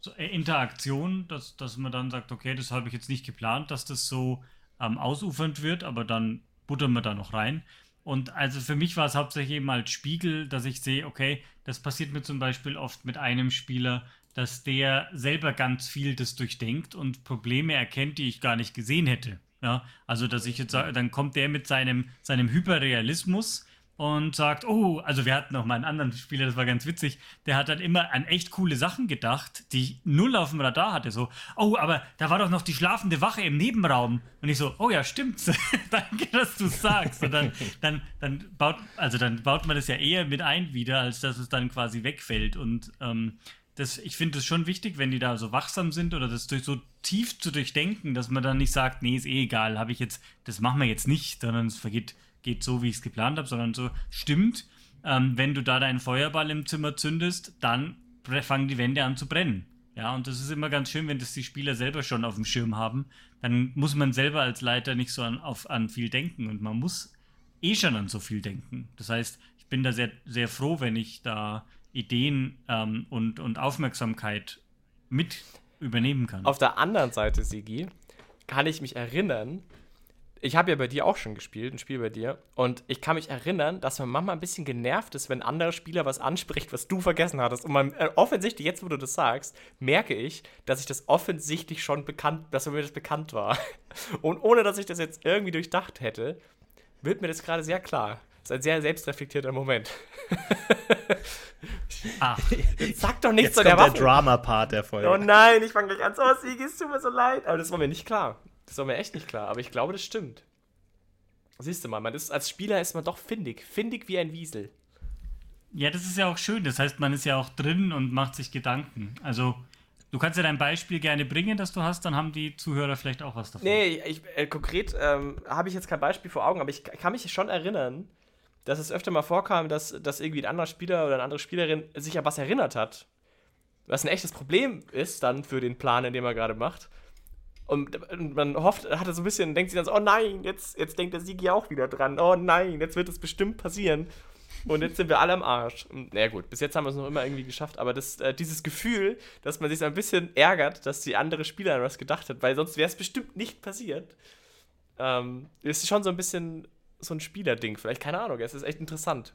Speaker 4: so Interaktion, dass, dass man dann sagt, okay, das habe ich jetzt nicht geplant, dass das so ähm, ausufernd wird, aber dann buttern wir da noch rein. Und also für mich war es hauptsächlich eben als Spiegel, dass ich sehe, okay, das passiert mir zum Beispiel oft mit einem Spieler, dass der selber ganz viel das durchdenkt und Probleme erkennt, die ich gar nicht gesehen hätte. Ja, also dass ich jetzt sage, dann kommt der mit seinem, seinem Hyperrealismus und sagt, oh, also wir hatten noch mal einen anderen Spieler, das war ganz witzig, der hat dann immer an echt coole Sachen gedacht, die ich null auf dem Radar hatte. So, oh, aber da war doch noch die schlafende Wache im Nebenraum. Und ich so, oh ja, stimmt. Danke, dass du sagst. Und dann, dann, dann baut, also dann baut man das ja eher mit ein wieder, als dass es dann quasi wegfällt. Und ähm, das, ich finde es schon wichtig, wenn die da so wachsam sind oder das durch so tief zu durchdenken, dass man dann nicht sagt, nee, ist eh egal, habe ich jetzt, das machen wir jetzt nicht, sondern es vergeht geht so, wie ich es geplant habe, sondern so stimmt. Ähm, wenn du da deinen Feuerball im Zimmer zündest, dann fangen die Wände an zu brennen. Ja, und das ist immer ganz schön, wenn das die Spieler selber schon auf dem Schirm haben. Dann muss man selber als Leiter nicht so an, auf, an viel denken und man muss eh schon an so viel denken. Das heißt, ich bin da sehr, sehr froh, wenn ich da Ideen ähm, und, und Aufmerksamkeit mit übernehmen kann.
Speaker 3: Auf der anderen Seite, Sigi, kann ich mich erinnern, ich habe ja bei dir auch schon gespielt, ein Spiel bei dir. Und ich kann mich erinnern, dass man manchmal ein bisschen genervt ist, wenn andere Spieler was anspricht, was du vergessen hattest. Und man, äh, offensichtlich, jetzt wo du das sagst, merke ich, dass ich das offensichtlich schon bekannt, dass mir das bekannt war. Und ohne dass ich das jetzt irgendwie durchdacht hätte, wird mir das gerade sehr klar. Das ist ein sehr selbstreflektierter Moment.
Speaker 2: Jetzt sag doch nichts zu der Waffe. der Drama-Part der Folge.
Speaker 3: Oh nein, ich fange gleich an. Oh, Sigi, es tut mir so leid. Aber das war mir nicht klar. Das war mir echt nicht klar, aber ich glaube, das stimmt. Siehst du mal, man ist, als Spieler ist man doch findig. Findig wie ein Wiesel.
Speaker 4: Ja, das ist ja auch schön. Das heißt, man ist ja auch drin und macht sich Gedanken. Also, du kannst ja dein Beispiel gerne bringen, das du hast, dann haben die Zuhörer vielleicht auch was davon.
Speaker 3: Nee, ich, äh, konkret ähm, habe ich jetzt kein Beispiel vor Augen, aber ich kann mich schon erinnern, dass es öfter mal vorkam, dass, dass irgendwie ein anderer Spieler oder eine andere Spielerin sich an was erinnert hat. Was ein echtes Problem ist dann für den Plan, den man gerade macht. Und man hofft, hat so ein bisschen, denkt sich dann so, oh nein, jetzt, jetzt denkt der Sigi auch wieder dran. Oh nein, jetzt wird es bestimmt passieren. Und jetzt sind wir alle am Arsch. Und, naja gut, bis jetzt haben wir es noch immer irgendwie geschafft, aber das, äh, dieses Gefühl, dass man sich so ein bisschen ärgert, dass die andere Spielerin was gedacht hat, weil sonst wäre es bestimmt nicht passiert, ähm, ist schon so ein bisschen so ein Spielerding. Vielleicht, keine Ahnung, es ist echt interessant.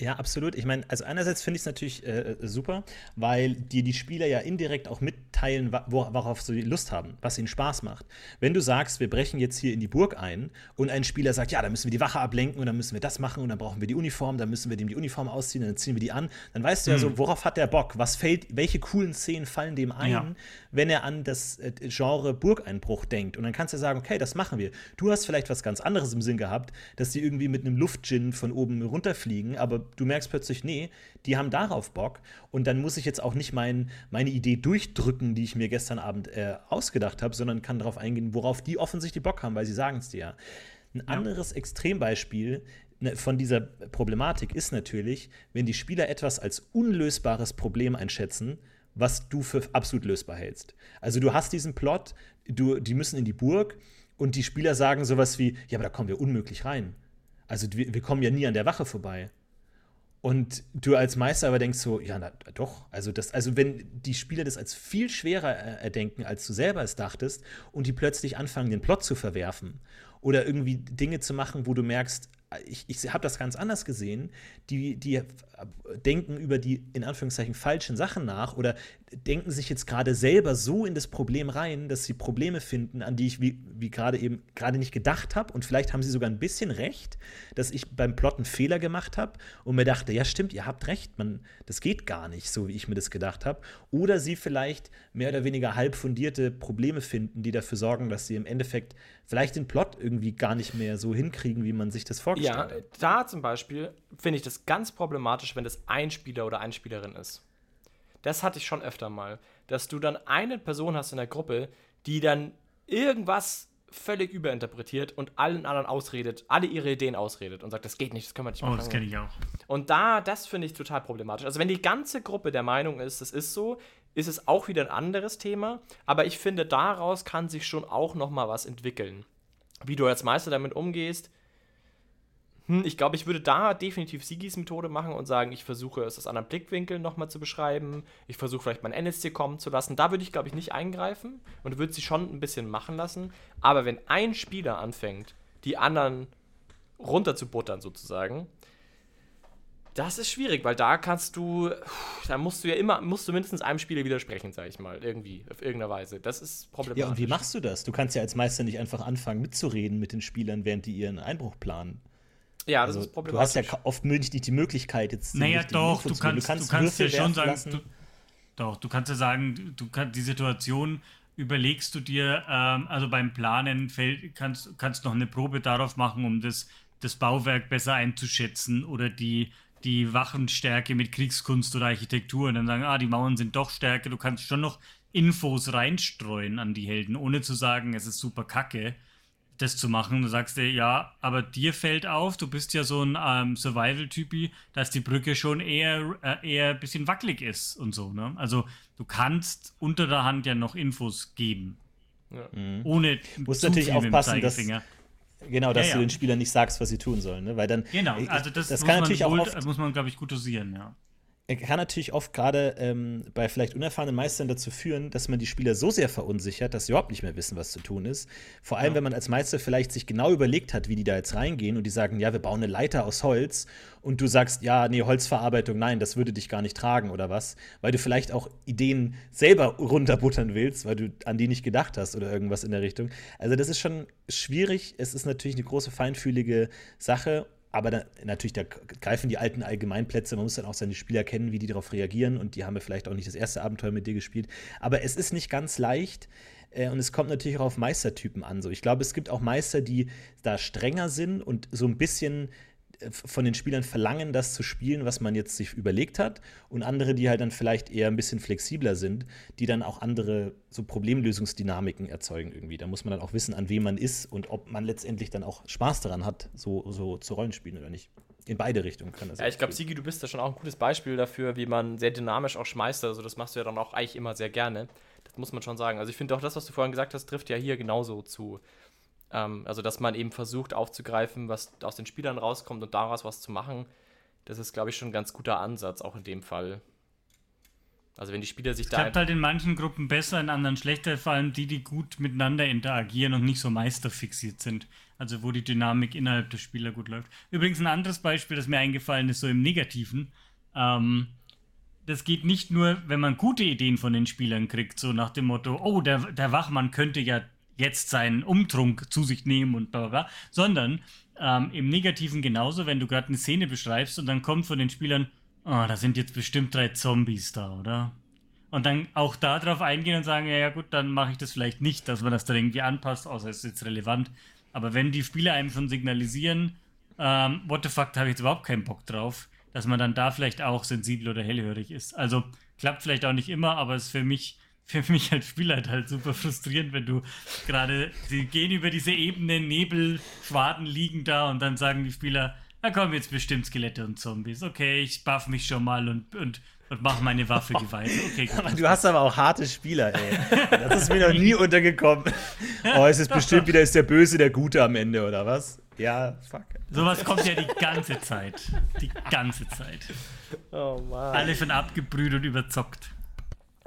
Speaker 2: Ja, absolut. Ich meine, also einerseits finde ich es natürlich äh, super, weil dir die Spieler ja indirekt auch mitteilen, worauf sie Lust haben, was ihnen Spaß macht. Wenn du sagst, wir brechen jetzt hier in die Burg ein und ein Spieler sagt, ja, dann müssen wir die Wache ablenken und dann müssen wir das machen und dann brauchen wir die Uniform, dann müssen wir dem die Uniform ausziehen und dann ziehen wir die an, dann weißt du ja so, hm. worauf hat der Bock? Was fällt, welche coolen Szenen fallen dem ein, ja. wenn er an das äh, Genre Burgeinbruch denkt? Und dann kannst du sagen, okay, das machen wir. Du hast vielleicht was ganz anderes im Sinn gehabt, dass die irgendwie mit einem Luftgin von oben runterfliegen, aber du merkst plötzlich, nee, die haben darauf Bock und dann muss ich jetzt auch nicht mein, meine Idee durchdrücken, die ich mir gestern Abend äh, ausgedacht habe, sondern kann darauf eingehen, worauf die offensichtlich Bock haben, weil sie sagen es dir ja. Ein ja. anderes Extrembeispiel ne, von dieser Problematik ist natürlich, wenn die Spieler etwas als unlösbares Problem einschätzen, was du für absolut lösbar hältst. Also du hast diesen Plot, du, die müssen in die Burg und die Spieler sagen sowas wie, ja, aber da kommen wir unmöglich rein. Also wir, wir kommen ja nie an der Wache vorbei. Und du als Meister aber denkst so, ja, na, doch. Also, das, also wenn die Spieler das als viel schwerer erdenken, als du selber es dachtest, und die plötzlich anfangen, den Plot zu verwerfen oder irgendwie Dinge zu machen, wo du merkst, ich, ich habe das ganz anders gesehen, die, die denken über die in Anführungszeichen falschen Sachen nach oder denken sich jetzt gerade selber so in das Problem rein, dass sie Probleme finden, an die ich wie, wie gerade eben gerade nicht gedacht habe. Und vielleicht haben sie sogar ein bisschen recht, dass ich beim Plot einen Fehler gemacht habe und mir dachte, ja stimmt, ihr habt recht, man, das geht gar nicht so, wie ich mir das gedacht habe. Oder sie vielleicht mehr oder weniger halb fundierte Probleme finden, die dafür sorgen, dass sie im Endeffekt vielleicht den Plot irgendwie gar nicht mehr so hinkriegen, wie man sich das vorgestellt hat.
Speaker 3: Ja, da zum Beispiel finde ich das ganz problematisch, wenn das ein Spieler oder eine Spielerin ist. Das hatte ich schon öfter mal. dass du dann eine Person hast in der Gruppe, die dann irgendwas völlig überinterpretiert und allen anderen ausredet, alle ihre Ideen ausredet und sagt, das geht nicht, das können wir nicht
Speaker 4: machen. Oh, das kenne ich auch.
Speaker 3: Und da, das finde ich total problematisch. Also wenn die ganze Gruppe der Meinung ist, das ist so, ist es auch wieder ein anderes Thema, aber ich finde, daraus kann sich schon auch noch mal was entwickeln. Wie du als Meister damit umgehst, hm, ich glaube, ich würde da definitiv Sigis Methode machen und sagen, ich versuche es aus anderen Blickwinkeln nochmal zu beschreiben. Ich versuche vielleicht mein NSC kommen zu lassen. Da würde ich, glaube ich, nicht eingreifen und würde sie schon ein bisschen machen lassen. Aber wenn ein Spieler anfängt, die anderen runterzubuttern sozusagen, das ist schwierig, weil da kannst du, da musst du ja immer, musst du mindestens einem Spieler widersprechen, sag ich mal, irgendwie, auf irgendeine Weise. Das ist problematisch.
Speaker 2: Ja, und wie machst du das? Du kannst ja als Meister nicht einfach anfangen mitzureden mit den Spielern, während die ihren Einbruch planen.
Speaker 3: Ja, das also, ist problematisch.
Speaker 2: Du hast ja oft nicht die Möglichkeit, jetzt.
Speaker 4: Naja, doch, du kannst, du kannst, du kannst ja schon sagen. Du, doch, du kannst ja sagen, du kannst die Situation überlegst du dir, ähm, also beim Planen fällt, kannst, kannst noch eine Probe darauf machen, um das, das Bauwerk besser einzuschätzen oder die, die Wachenstärke mit Kriegskunst oder Architektur und dann sagen, ah, die Mauern sind doch stärker. Du kannst schon noch Infos reinstreuen an die Helden, ohne zu sagen, es ist super kacke das zu machen. Du sagst dir, ja, aber dir fällt auf, du bist ja so ein ähm, Survival-Typi, dass die Brücke schon eher, äh, eher ein bisschen wackelig ist und so. Ne? Also du kannst unter der Hand ja noch Infos geben. Ja. Mhm. Ohne
Speaker 2: du musst natürlich aufpassen, dass, genau, dass ja, ja. du den Spielern nicht sagst, was sie tun sollen. Ne? Weil dann,
Speaker 4: genau, äh, also das, das kann natürlich wohl, auch oft, muss man, glaube ich, gut dosieren, ja
Speaker 2: kann natürlich oft gerade ähm, bei vielleicht unerfahrenen Meistern dazu führen, dass man die Spieler so sehr verunsichert, dass sie überhaupt nicht mehr wissen, was zu tun ist. Vor allem, ja. wenn man als Meister vielleicht sich genau überlegt hat, wie die da jetzt reingehen und die sagen, ja, wir bauen eine Leiter aus Holz und du sagst, ja, nee, Holzverarbeitung, nein, das würde dich gar nicht tragen oder was, weil du vielleicht auch Ideen selber runterbuttern willst, weil du an die nicht gedacht hast oder irgendwas in der Richtung. Also das ist schon schwierig. Es ist natürlich eine große feinfühlige Sache aber da, natürlich, da greifen die alten Allgemeinplätze. Man muss dann auch seine Spieler kennen, wie die darauf reagieren. Und die haben ja vielleicht auch nicht das erste Abenteuer mit dir gespielt. Aber es ist nicht ganz leicht. Äh, und es kommt natürlich auch auf Meistertypen an. So. Ich glaube, es gibt auch Meister, die da strenger sind und so ein bisschen von den Spielern verlangen, das zu spielen, was man jetzt sich überlegt hat, und andere, die halt dann vielleicht eher ein bisschen flexibler sind, die dann auch andere so Problemlösungsdynamiken erzeugen irgendwie. Da muss man dann auch wissen, an wem man ist und ob man letztendlich dann auch Spaß daran hat, so, so zu Rollenspielen oder nicht. In beide Richtungen kann das.
Speaker 3: Ja, ich glaube, Sigi, du bist da schon auch ein gutes Beispiel dafür, wie man sehr dynamisch auch schmeißt. Also, das machst du ja dann auch eigentlich immer sehr gerne. Das muss man schon sagen. Also, ich finde auch das, was du vorhin gesagt hast, trifft ja hier genauso zu. Ähm, also, dass man eben versucht aufzugreifen, was aus den Spielern rauskommt und daraus was zu machen. Das ist, glaube ich, schon ein ganz guter Ansatz, auch in dem Fall. Also wenn die Spieler sich
Speaker 4: das da. Klappt halt in manchen Gruppen besser, in anderen schlechter, vor allem die, die gut miteinander interagieren und nicht so meisterfixiert sind. Also wo die Dynamik innerhalb der Spieler gut läuft. Übrigens ein anderes Beispiel, das mir eingefallen ist, so im Negativen. Ähm, das geht nicht nur, wenn man gute Ideen von den Spielern kriegt, so nach dem Motto, oh, der, der Wachmann könnte ja jetzt seinen Umtrunk zu sich nehmen und bla bla, sondern ähm, im Negativen genauso, wenn du gerade eine Szene beschreibst und dann kommt von den Spielern, oh, da sind jetzt bestimmt drei Zombies da, oder? Und dann auch darauf eingehen und sagen, ja, ja gut, dann mache ich das vielleicht nicht, dass man das da irgendwie anpasst, außer es ist jetzt relevant. Aber wenn die Spieler einem schon signalisieren, ähm, what the fuck, da habe ich jetzt überhaupt keinen Bock drauf, dass man dann da vielleicht auch sensibel oder hellhörig ist. Also klappt vielleicht auch nicht immer, aber ist für mich für mich als Spieler halt, halt super frustrierend, wenn du gerade, sie gehen über diese Ebene, Nebelschwaden liegen da und dann sagen die Spieler, da kommen jetzt bestimmt Skelette und Zombies. Okay, ich buff mich schon mal und, und, und mach meine Waffe geweiht. Okay,
Speaker 2: gut. Du hast aber auch harte Spieler, ey. Das ist mir noch nie untergekommen. Oh, es ist bestimmt wieder ist der Böse der Gute am Ende, oder was? Ja, fuck.
Speaker 4: Sowas kommt ja die ganze Zeit. Die ganze Zeit.
Speaker 3: Oh Mann.
Speaker 4: Alle sind abgebrüht und überzockt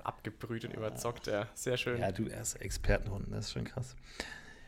Speaker 3: abgebrüht und überzockt, ja. Sehr schön.
Speaker 2: Ja, du erst Expertenrunden, das ist schon krass.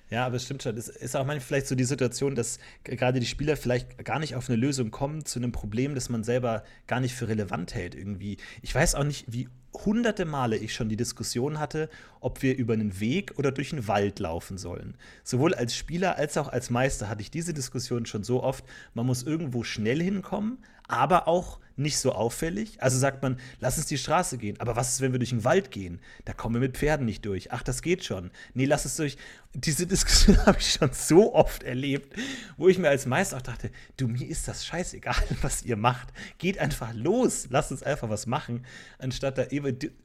Speaker 2: Ja, aber es stimmt schon. Es ist auch manchmal vielleicht so die Situation, dass gerade die Spieler vielleicht gar nicht auf eine Lösung kommen zu einem Problem, das man selber gar nicht für relevant hält irgendwie. Ich weiß auch nicht, wie hunderte Male ich schon die Diskussion hatte, ob wir über einen Weg oder durch einen Wald laufen sollen. Sowohl als Spieler als auch als Meister hatte ich diese Diskussion schon so oft. Man muss irgendwo schnell hinkommen, aber auch nicht so auffällig. Also sagt man, lass uns die Straße gehen. Aber was ist, wenn wir durch den Wald gehen? Da kommen wir mit Pferden nicht durch. Ach, das geht schon. Nee, lass es durch. Diese Diskussion habe ich schon so oft erlebt, wo ich mir als Meister auch dachte, du, mir ist das scheißegal, was ihr macht. Geht einfach los. Lasst uns einfach was machen, anstatt da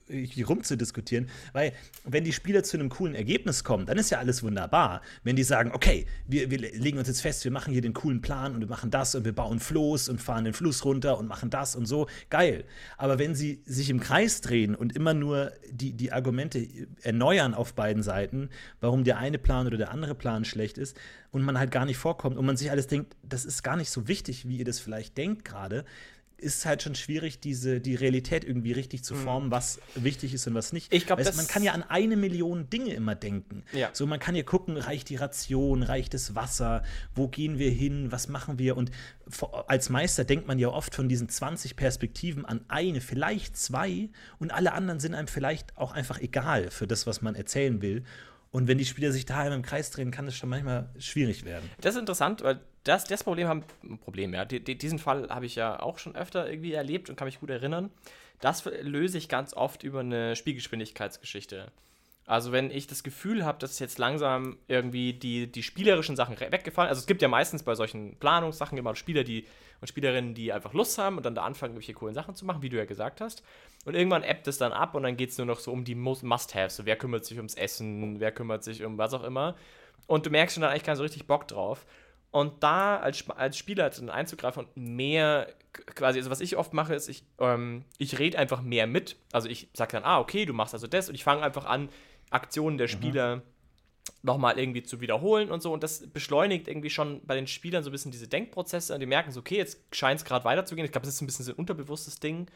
Speaker 2: rumzudiskutieren, weil wenn die Spieler zu einem coolen Ergebnis kommen, dann ist ja alles wunderbar. Wenn die sagen, okay, wir, wir legen uns jetzt fest, wir machen hier den coolen Plan und wir machen das und wir bauen Floß und fahren den Fluss runter und machen das und so, geil. Aber wenn sie sich im Kreis drehen und immer nur die, die Argumente erneuern auf beiden Seiten, warum der eine Plan oder der andere Plan schlecht ist und man halt gar nicht vorkommt und man sich alles denkt, das ist gar nicht so wichtig, wie ihr das vielleicht denkt gerade, ist halt schon schwierig, diese, die Realität irgendwie richtig zu mhm. formen, was wichtig ist und was nicht.
Speaker 3: Ich glaube,
Speaker 2: man kann ja an eine Million Dinge immer denken. Ja. So, man kann ja gucken, reicht die Ration, reicht das Wasser, wo gehen wir hin, was machen wir? Und als Meister denkt man ja oft von diesen 20 Perspektiven an eine, vielleicht zwei, und alle anderen sind einem vielleicht auch einfach egal für das, was man erzählen will. Und wenn die Spieler sich daheim im Kreis drehen, kann das schon manchmal schwierig werden.
Speaker 3: Das ist interessant, weil das, das Problem haben, Problem, ja, die, die, diesen Fall habe ich ja auch schon öfter irgendwie erlebt und kann mich gut erinnern. Das löse ich ganz oft über eine Spielgeschwindigkeitsgeschichte. Also wenn ich das Gefühl habe, dass jetzt langsam irgendwie die, die spielerischen Sachen weggefallen, also es gibt ja meistens bei solchen Planungssachen immer Spieler die, und Spielerinnen, die einfach Lust haben und dann da anfangen, irgendwelche coolen Sachen zu machen, wie du ja gesagt hast. Und irgendwann appt es dann ab und dann geht es nur noch so um die Must-Haves. So, wer kümmert sich ums Essen, wer kümmert sich um was auch immer. Und du merkst schon dann eigentlich keinen so richtig Bock drauf. Und da als, als Spieler dann einzugreifen und mehr quasi, also was ich oft mache, ist, ich, ähm, ich rede einfach mehr mit. Also ich sage dann, ah, okay, du machst also das und ich fange einfach an, Aktionen der mhm. Spieler mhm. nochmal irgendwie zu wiederholen und so. Und das beschleunigt irgendwie schon bei den Spielern so ein bisschen diese Denkprozesse und die merken so, okay, jetzt scheint es gerade weiterzugehen. Ich glaube, das ist ein bisschen so ein unterbewusstes Ding.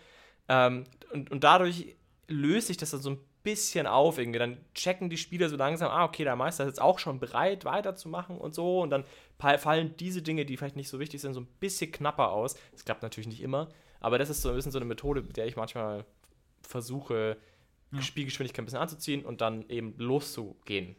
Speaker 3: Ähm, und, und dadurch löst sich das dann so ein bisschen auf irgendwie. Dann checken die Spieler so langsam, ah, okay, der Meister ist jetzt auch schon bereit, weiterzumachen und so. Und dann fallen diese Dinge, die vielleicht nicht so wichtig sind, so ein bisschen knapper aus. Das klappt natürlich nicht immer, aber das ist so ein bisschen so eine Methode, mit der ich manchmal versuche, ja. Spielgeschwindigkeit ein bisschen anzuziehen und dann eben loszugehen.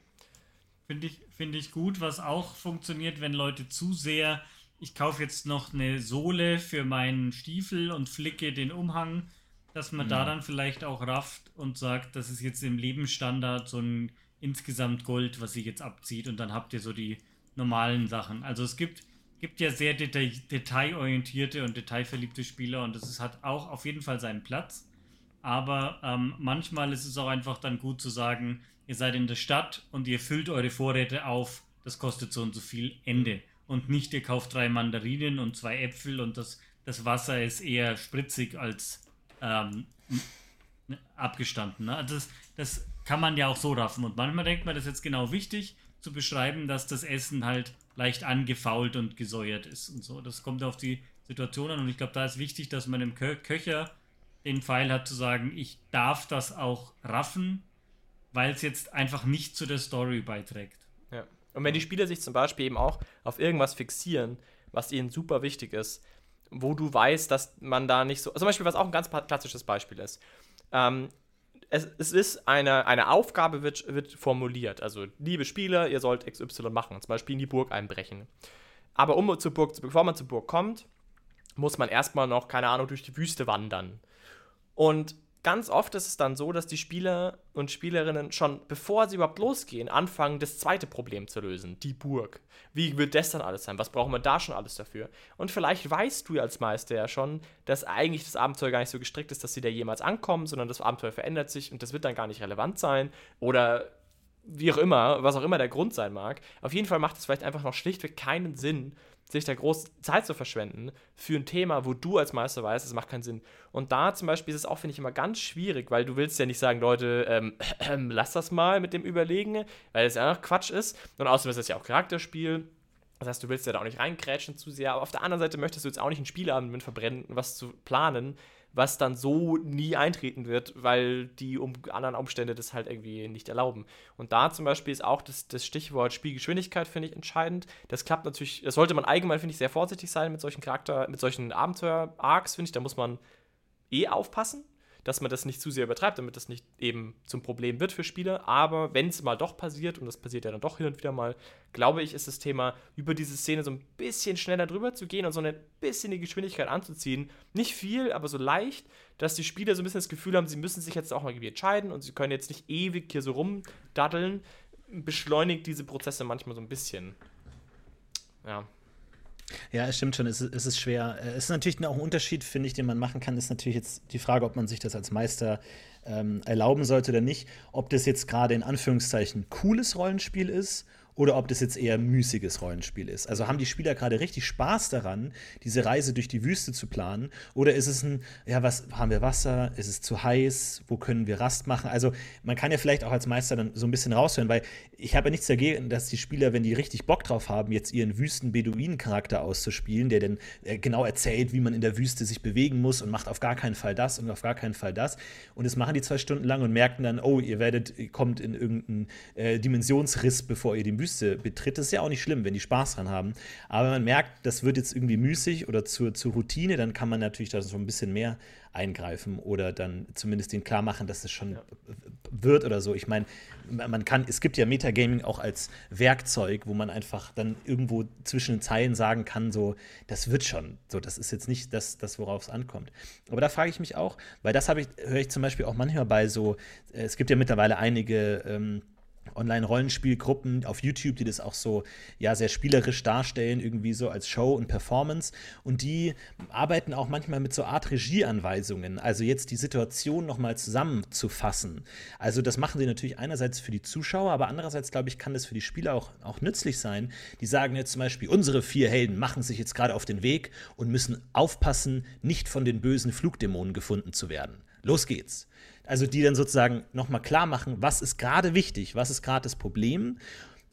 Speaker 4: Finde ich, find ich gut, was auch funktioniert, wenn Leute zu sehr, ich kaufe jetzt noch eine Sohle für meinen Stiefel und flicke den Umhang, dass man mhm. da dann vielleicht auch rafft und sagt, das ist jetzt im Lebensstandard so ein insgesamt Gold, was sich jetzt abzieht und dann habt ihr so die normalen Sachen. Also es gibt, gibt ja sehr detail, detailorientierte und detailverliebte Spieler und das ist, hat auch auf jeden Fall seinen Platz. Aber ähm, manchmal ist es auch einfach dann gut zu sagen, ihr seid in der Stadt und ihr füllt eure Vorräte auf, das kostet so und so viel, Ende. Und nicht, ihr kauft drei Mandarinen und zwei Äpfel und das, das Wasser ist eher spritzig als ähm, abgestanden. Ne? Also das, das kann man ja auch so raffen. Und manchmal denkt man, das ist jetzt genau wichtig zu beschreiben, dass das Essen halt leicht angefault und gesäuert ist und so. Das kommt auf die Situation an und ich glaube, da ist wichtig, dass man dem Kö Köcher den Pfeil hat zu sagen, ich darf das auch raffen, weil es jetzt einfach nicht zu der Story beiträgt.
Speaker 3: Ja. Und wenn die Spieler sich zum Beispiel eben auch auf irgendwas fixieren, was ihnen super wichtig ist, wo du weißt, dass man da nicht so. Zum Beispiel, was auch ein ganz klassisches Beispiel ist. Ähm, es, es, ist eine, eine Aufgabe, wird, wird formuliert. Also, liebe Spieler, ihr sollt XY machen, zum Beispiel in die Burg einbrechen. Aber um zur Burg, bevor man zur Burg kommt, muss man erstmal noch, keine Ahnung, durch die Wüste wandern. Und ganz oft ist es dann so, dass die Spieler und Spielerinnen schon, bevor sie überhaupt losgehen, anfangen, das zweite Problem zu lösen, die Burg. Wie wird das dann alles sein? Was brauchen wir da schon alles dafür? Und vielleicht weißt du als Meister ja schon, dass eigentlich das Abenteuer gar nicht so gestrickt ist, dass sie da jemals ankommen, sondern das Abenteuer verändert sich und das wird dann gar nicht relevant sein. Oder wie auch immer, was auch immer der Grund sein mag. Auf jeden Fall macht es vielleicht einfach noch schlichtweg keinen Sinn, sich da groß Zeit zu verschwenden für ein Thema, wo du als Meister weißt, es macht keinen Sinn. Und da zum Beispiel ist es auch, finde ich, immer ganz schwierig, weil du willst ja nicht sagen, Leute, ähm, äh, lass das mal mit dem Überlegen, weil es ja Quatsch ist. Und außerdem ist das ja auch Charakterspiel. Das heißt, du willst ja da auch nicht reinkrätschen zu sehr. Aber auf der anderen Seite möchtest du jetzt auch nicht ein Spielabend mit verbrennen, was zu planen, was dann so nie eintreten wird, weil die um anderen Umstände das halt irgendwie nicht erlauben. Und da zum Beispiel ist auch das, das Stichwort Spielgeschwindigkeit, finde ich, entscheidend. Das klappt natürlich, das sollte man allgemein, finde ich, sehr vorsichtig sein mit solchen Charakter, mit solchen Abenteuer-Arcs, finde ich. Da muss man eh aufpassen, dass man das nicht zu sehr übertreibt, damit das nicht eben zum Problem wird für Spieler. Aber wenn es mal doch passiert, und das passiert ja dann doch hin und wieder mal, glaube ich, ist das Thema, über diese Szene so ein bisschen schneller drüber zu gehen und so ein bisschen die Geschwindigkeit anzuziehen. Nicht viel, aber so leicht, dass die Spieler so ein bisschen das Gefühl haben, sie müssen sich jetzt auch mal irgendwie entscheiden und sie können jetzt nicht ewig hier so rumdaddeln. Beschleunigt diese Prozesse manchmal so ein bisschen. Ja.
Speaker 2: Ja, es stimmt schon, es ist, es ist schwer. Es ist natürlich auch ein Unterschied, finde ich, den man machen kann, ist natürlich jetzt die Frage, ob man sich das als Meister ähm, erlauben sollte oder nicht. Ob das jetzt gerade in Anführungszeichen cooles Rollenspiel ist oder ob das jetzt eher müßiges Rollenspiel ist. Also haben die Spieler gerade richtig Spaß daran, diese Reise durch die Wüste zu planen? Oder ist es ein, ja, was haben wir Wasser? Ist es zu heiß? Wo können wir Rast machen? Also man kann ja vielleicht auch als Meister dann so ein bisschen raushören, weil ich habe ja nichts dagegen, dass die Spieler, wenn die richtig Bock drauf haben, jetzt ihren Wüsten-Beduinen-Charakter auszuspielen, der dann äh, genau erzählt, wie man in der Wüste sich bewegen muss und macht auf gar keinen Fall das und auf gar keinen Fall das. Und das machen die zwei Stunden lang und merken dann, oh, ihr werdet, kommt in irgendeinen äh, Dimensionsriss, bevor ihr die Wüste Wüste betritt. Das ist ja auch nicht schlimm, wenn die Spaß dran haben. Aber man merkt, das wird jetzt irgendwie müßig oder zur, zur Routine, dann kann man natürlich da so ein bisschen mehr eingreifen oder dann zumindest den klar machen, dass es schon ja. wird oder so. Ich meine, man kann, es gibt ja Metagaming auch als Werkzeug, wo man einfach dann irgendwo zwischen den Zeilen sagen kann, so, das wird schon. So, das ist jetzt nicht das, das worauf es ankommt. Aber da frage ich mich auch, weil das habe ich, höre ich zum Beispiel auch manchmal bei so, äh, es gibt ja mittlerweile einige ähm, Online-Rollenspielgruppen auf YouTube, die das auch so ja sehr spielerisch darstellen, irgendwie so als Show und Performance. Und die arbeiten auch manchmal mit so Art Regieanweisungen, also jetzt die Situation nochmal zusammenzufassen. Also das machen sie natürlich einerseits für die Zuschauer, aber andererseits, glaube ich, kann das für die Spieler auch, auch nützlich sein. Die sagen jetzt zum Beispiel, unsere vier Helden machen sich jetzt gerade auf den Weg und müssen aufpassen, nicht von den bösen Flugdämonen gefunden zu werden. Los geht's. Also die dann sozusagen nochmal klar machen, was ist gerade wichtig, was ist gerade das Problem,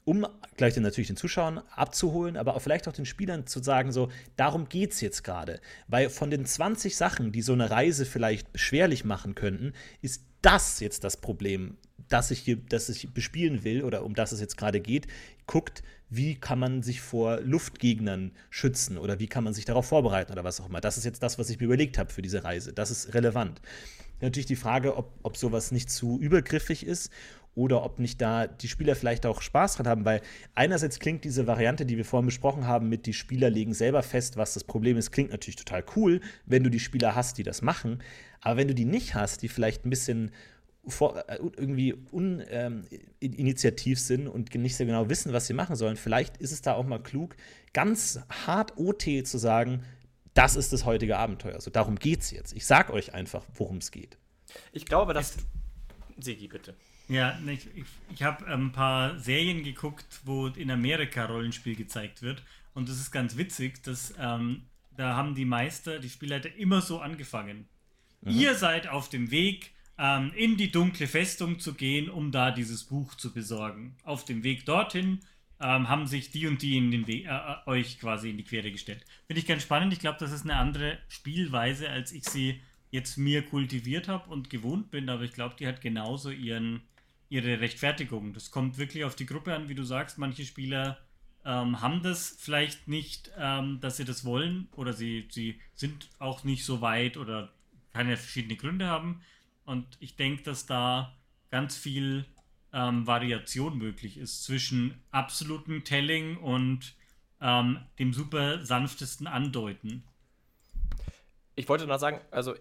Speaker 2: um gleich dann natürlich den Zuschauern abzuholen, aber auch vielleicht auch den Spielern zu sagen, so, darum geht es jetzt gerade. Weil von den 20 Sachen, die so eine Reise vielleicht beschwerlich machen könnten, ist das jetzt das Problem, das ich hier, das ich bespielen will oder um das es jetzt gerade geht. Guckt, wie kann man sich vor Luftgegnern schützen oder wie kann man sich darauf vorbereiten oder was auch immer. Das ist jetzt das, was ich mir überlegt habe für diese Reise. Das ist relevant. Natürlich die Frage, ob, ob sowas nicht zu übergriffig ist oder ob nicht da die Spieler vielleicht auch Spaß dran haben, weil einerseits klingt diese Variante, die wir vorhin besprochen haben, mit die Spieler legen selber fest, was das Problem ist, klingt natürlich total cool, wenn du die Spieler hast, die das machen, aber wenn du die nicht hast, die vielleicht ein bisschen vor, äh, irgendwie uninitiativ ähm, sind und nicht sehr genau wissen, was sie machen sollen, vielleicht ist es da auch mal klug, ganz hart OT zu sagen, das ist das heutige Abenteuer. Also darum geht es jetzt. Ich sag euch einfach, worum es geht.
Speaker 3: Ich glaube, dass. Sigi, bitte.
Speaker 4: Ja, ich, ich, ich habe ein paar Serien geguckt, wo in Amerika Rollenspiel gezeigt wird. Und das ist ganz witzig, dass ähm, da haben die Meister, die Spielleiter immer so angefangen. Mhm. Ihr seid auf dem Weg, ähm, in die dunkle Festung zu gehen, um da dieses Buch zu besorgen. Auf dem Weg dorthin ähm, haben sich die und die in den äh, äh, euch quasi in die Quere gestellt. Finde ich ganz spannend. Ich glaube, das ist eine andere Spielweise, als ich sie jetzt mir kultiviert habe und gewohnt bin, aber ich glaube, die hat genauso ihren, ihre Rechtfertigung. Das kommt wirklich auf die Gruppe an, wie du sagst. Manche Spieler ähm, haben das vielleicht nicht, ähm, dass sie das wollen oder sie, sie sind auch nicht so weit oder kann ja verschiedene Gründe haben. Und ich denke, dass da ganz viel ähm, Variation möglich ist zwischen absolutem Telling und ähm, dem super sanftesten Andeuten.
Speaker 3: Ich wollte noch sagen, also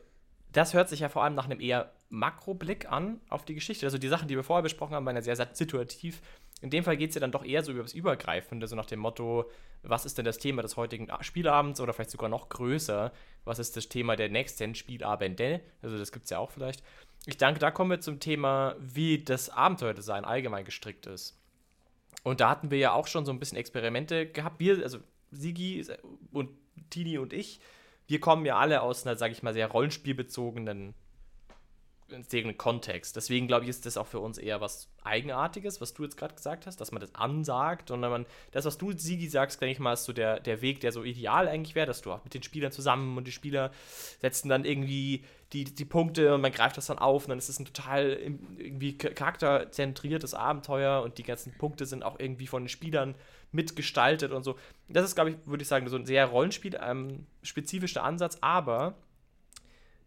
Speaker 3: das hört sich ja vor allem nach einem eher Makroblick an auf die Geschichte. Also die Sachen, die wir vorher besprochen haben, waren ja sehr, situativ. In dem Fall geht es ja dann doch eher so über das Übergreifende, so nach dem Motto, was ist denn das Thema des heutigen Spielabends oder vielleicht sogar noch größer, was ist das Thema der nächsten Spielabende? Also das gibt es ja auch vielleicht. Ich denke, da kommen wir zum Thema, wie das Abenteuerdesign allgemein gestrickt ist. Und da hatten wir ja auch schon so ein bisschen Experimente gehabt. Wir, also Sigi und Tini und ich, wir kommen ja alle aus einer, sage ich mal, sehr rollenspielbezogenen deren Kontext. Deswegen glaube ich, ist das auch für uns eher was Eigenartiges, was du jetzt gerade gesagt hast, dass man das ansagt und man, das, was du, Sigi, sagst, denke ich mal, ist so der, der Weg, der so ideal eigentlich wäre, dass du auch mit den Spielern zusammen und die Spieler setzen dann irgendwie die, die Punkte und man greift das dann auf und dann ist es ein total irgendwie charakterzentriertes Abenteuer und die ganzen Punkte sind auch irgendwie von den Spielern mitgestaltet und so. Das ist, glaube ich, würde ich sagen, so ein sehr rollenspiel-spezifischer ähm, Ansatz, aber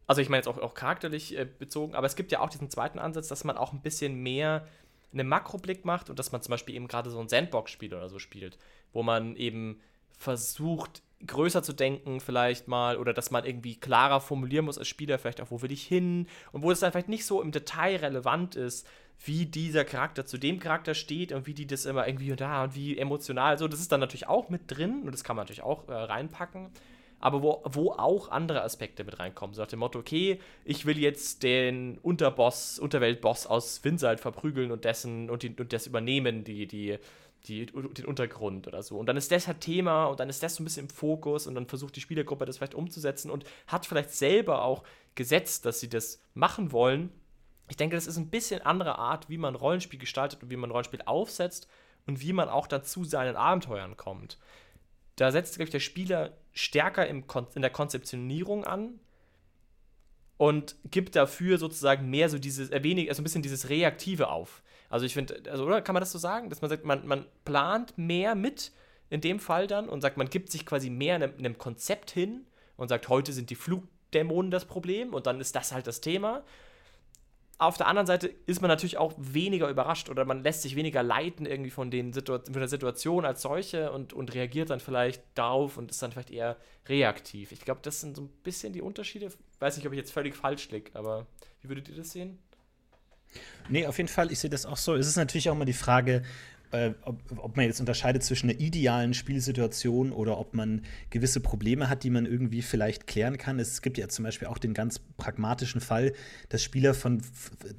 Speaker 3: also ich meine jetzt auch, auch charakterlich äh, bezogen, aber es gibt ja auch diesen zweiten Ansatz, dass man auch ein bisschen mehr einen Makroblick macht und dass man zum Beispiel eben gerade so ein Sandbox-Spiel oder so spielt, wo man eben versucht, größer zu denken vielleicht mal oder dass man irgendwie klarer formulieren muss als Spieler vielleicht auch, wo will ich hin und wo es dann vielleicht nicht so im Detail relevant ist, wie dieser Charakter zu dem Charakter steht und wie die das immer irgendwie und da und wie emotional. So, das ist dann natürlich auch mit drin und das kann man natürlich auch äh, reinpacken. Aber wo, wo auch andere Aspekte mit reinkommen. So nach dem Motto, okay, ich will jetzt den Unterboss, Unterweltboss aus Vinsalt verprügeln und dessen und, die, und das übernehmen, die, die, die, den Untergrund oder so. Und dann ist das halt Thema und dann ist das so ein bisschen im Fokus und dann versucht die Spielergruppe das vielleicht umzusetzen und hat vielleicht selber auch gesetzt, dass sie das machen wollen ich denke, das ist ein bisschen andere Art, wie man Rollenspiel gestaltet und wie man Rollenspiel aufsetzt und wie man auch dazu seinen Abenteuern kommt. Da setzt, glaube ich, der Spieler stärker im in der Konzeptionierung an und gibt dafür sozusagen mehr so dieses, äh, wenig, also ein bisschen dieses Reaktive auf. Also ich finde, also, oder? Kann man das so sagen, dass man sagt, man, man plant mehr mit in dem Fall dann und sagt, man gibt sich quasi mehr einem, einem Konzept hin und sagt, heute sind die Flugdämonen das Problem und dann ist das halt das Thema auf der anderen Seite ist man natürlich auch weniger überrascht oder man lässt sich weniger leiten irgendwie von, den Situ von der Situation als solche und, und reagiert dann vielleicht darauf und ist dann vielleicht eher reaktiv. Ich glaube, das sind so ein bisschen die Unterschiede. Weiß nicht, ob ich jetzt völlig falsch liege, aber wie würdet ihr das sehen?
Speaker 2: Nee, auf jeden Fall, ich sehe das auch so. Es ist natürlich auch immer die Frage, äh, ob, ob, man jetzt unterscheidet zwischen einer idealen Spielsituation oder ob man gewisse Probleme hat, die man irgendwie vielleicht klären kann. Es gibt ja zum Beispiel auch den ganz pragmatischen Fall, dass Spieler von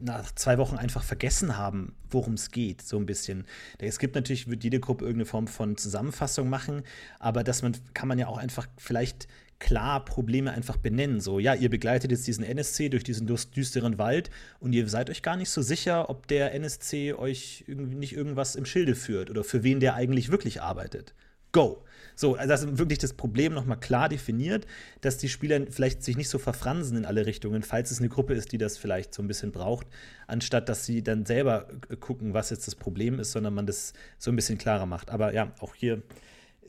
Speaker 2: nach zwei Wochen einfach vergessen haben, worum es geht, so ein bisschen. Es gibt natürlich, wird jede Gruppe irgendeine Form von Zusammenfassung machen, aber dass man, kann man ja auch einfach vielleicht klar Probleme einfach benennen. So, ja, ihr begleitet jetzt diesen NSC durch diesen düsteren Wald und ihr seid euch gar nicht so sicher, ob der NSC euch irgendwie nicht irgendwas im Schilde führt oder für wen der eigentlich wirklich arbeitet. Go! So, also das wirklich das Problem nochmal klar definiert, dass die Spieler vielleicht sich nicht so verfransen in alle Richtungen, falls es eine Gruppe ist, die das vielleicht so ein bisschen braucht, anstatt dass sie dann selber gucken, was jetzt das Problem ist, sondern man das so ein bisschen klarer macht. Aber ja, auch hier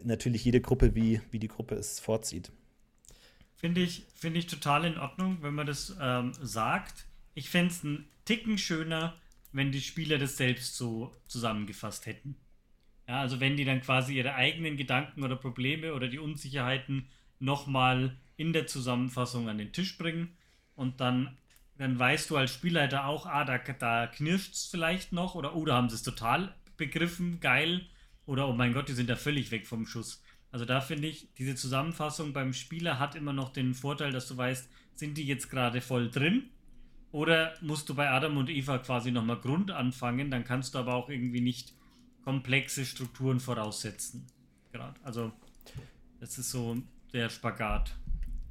Speaker 2: natürlich jede Gruppe, wie, wie die Gruppe es vorzieht.
Speaker 4: Finde ich, find ich total in Ordnung, wenn man das ähm, sagt. Ich fände es einen Ticken schöner, wenn die Spieler das selbst so zusammengefasst hätten. Ja, also wenn die dann quasi ihre eigenen Gedanken oder Probleme oder die Unsicherheiten nochmal in der Zusammenfassung an den Tisch bringen und dann, dann weißt du als Spielleiter auch, ah, da, da knirscht es vielleicht noch oder, oh, da haben sie es total begriffen, geil oder, oh mein Gott, die sind da völlig weg vom Schuss. Also da finde ich, diese Zusammenfassung beim Spieler hat immer noch den Vorteil, dass du weißt, sind die jetzt gerade voll drin? Oder musst du bei Adam und Eva quasi nochmal Grund anfangen? Dann kannst du aber auch irgendwie nicht komplexe Strukturen voraussetzen. Gerade. Also, das ist so der Spagat.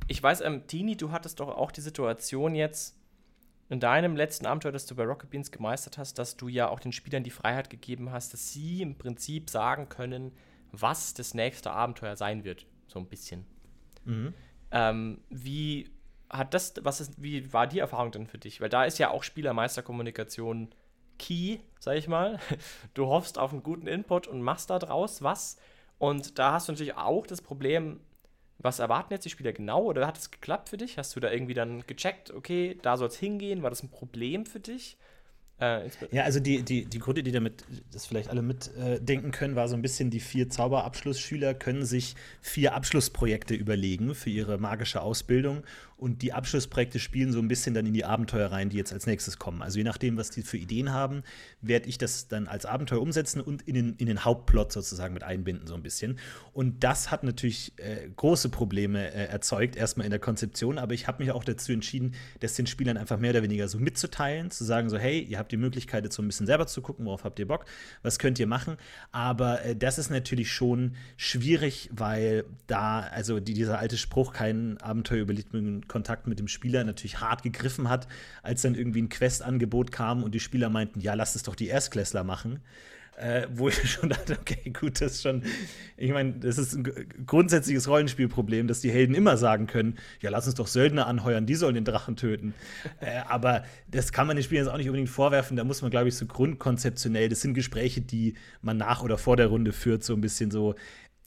Speaker 3: Ich weiß, ähm, Tini, du hattest doch auch die Situation jetzt in deinem letzten Abenteuer, das du bei Rocket Beans gemeistert hast, dass du ja auch den Spielern die Freiheit gegeben hast, dass sie im Prinzip sagen können, was das nächste Abenteuer sein wird, so ein bisschen. Mhm. Ähm, wie hat das, was ist, wie war die Erfahrung denn für dich? Weil da ist ja auch Spielermeisterkommunikation key, sag ich mal. Du hoffst auf einen guten Input und machst da draus was. Und da hast du natürlich auch das Problem, was erwarten jetzt die Spieler genau? Oder hat es geklappt für dich? Hast du da irgendwie dann gecheckt, okay, da soll es hingehen? War das ein Problem für dich?
Speaker 2: Äh, ja, also die, die, die Grunde, die damit das vielleicht alle mitdenken äh, können, war so ein bisschen, die vier Zauberabschlussschüler können sich vier Abschlussprojekte überlegen für ihre magische Ausbildung und die Abschlussprojekte spielen so ein bisschen dann in die Abenteuer rein, die jetzt als nächstes kommen. Also je nachdem, was die für Ideen haben, werde ich das dann als Abenteuer umsetzen und in den, in den Hauptplot sozusagen mit einbinden, so ein bisschen. Und das hat natürlich äh, große Probleme äh, erzeugt, erstmal in der Konzeption, aber ich habe mich auch dazu entschieden, das den Spielern einfach mehr oder weniger so mitzuteilen, zu sagen so, hey, ihr habt die Möglichkeit, jetzt so ein bisschen selber zu gucken, worauf habt ihr Bock, was könnt ihr machen. Aber äh, das ist natürlich schon schwierig, weil da, also die, dieser alte Spruch, kein Abenteuer überlebt Kontakt mit dem Spieler natürlich hart gegriffen hat, als dann irgendwie ein Quest-Angebot kam und die Spieler meinten, ja, lass es doch die Erstklässler machen. Äh, wo ich schon dachte, okay, gut, das ist schon, ich meine, das ist ein grundsätzliches Rollenspielproblem, dass die Helden immer sagen können, ja, lass uns doch Söldner anheuern, die sollen den Drachen töten. äh, aber das kann man den Spielern jetzt auch nicht unbedingt vorwerfen, da muss man, glaube ich, so grundkonzeptionell, das sind Gespräche, die man nach oder vor der Runde führt, so ein bisschen so,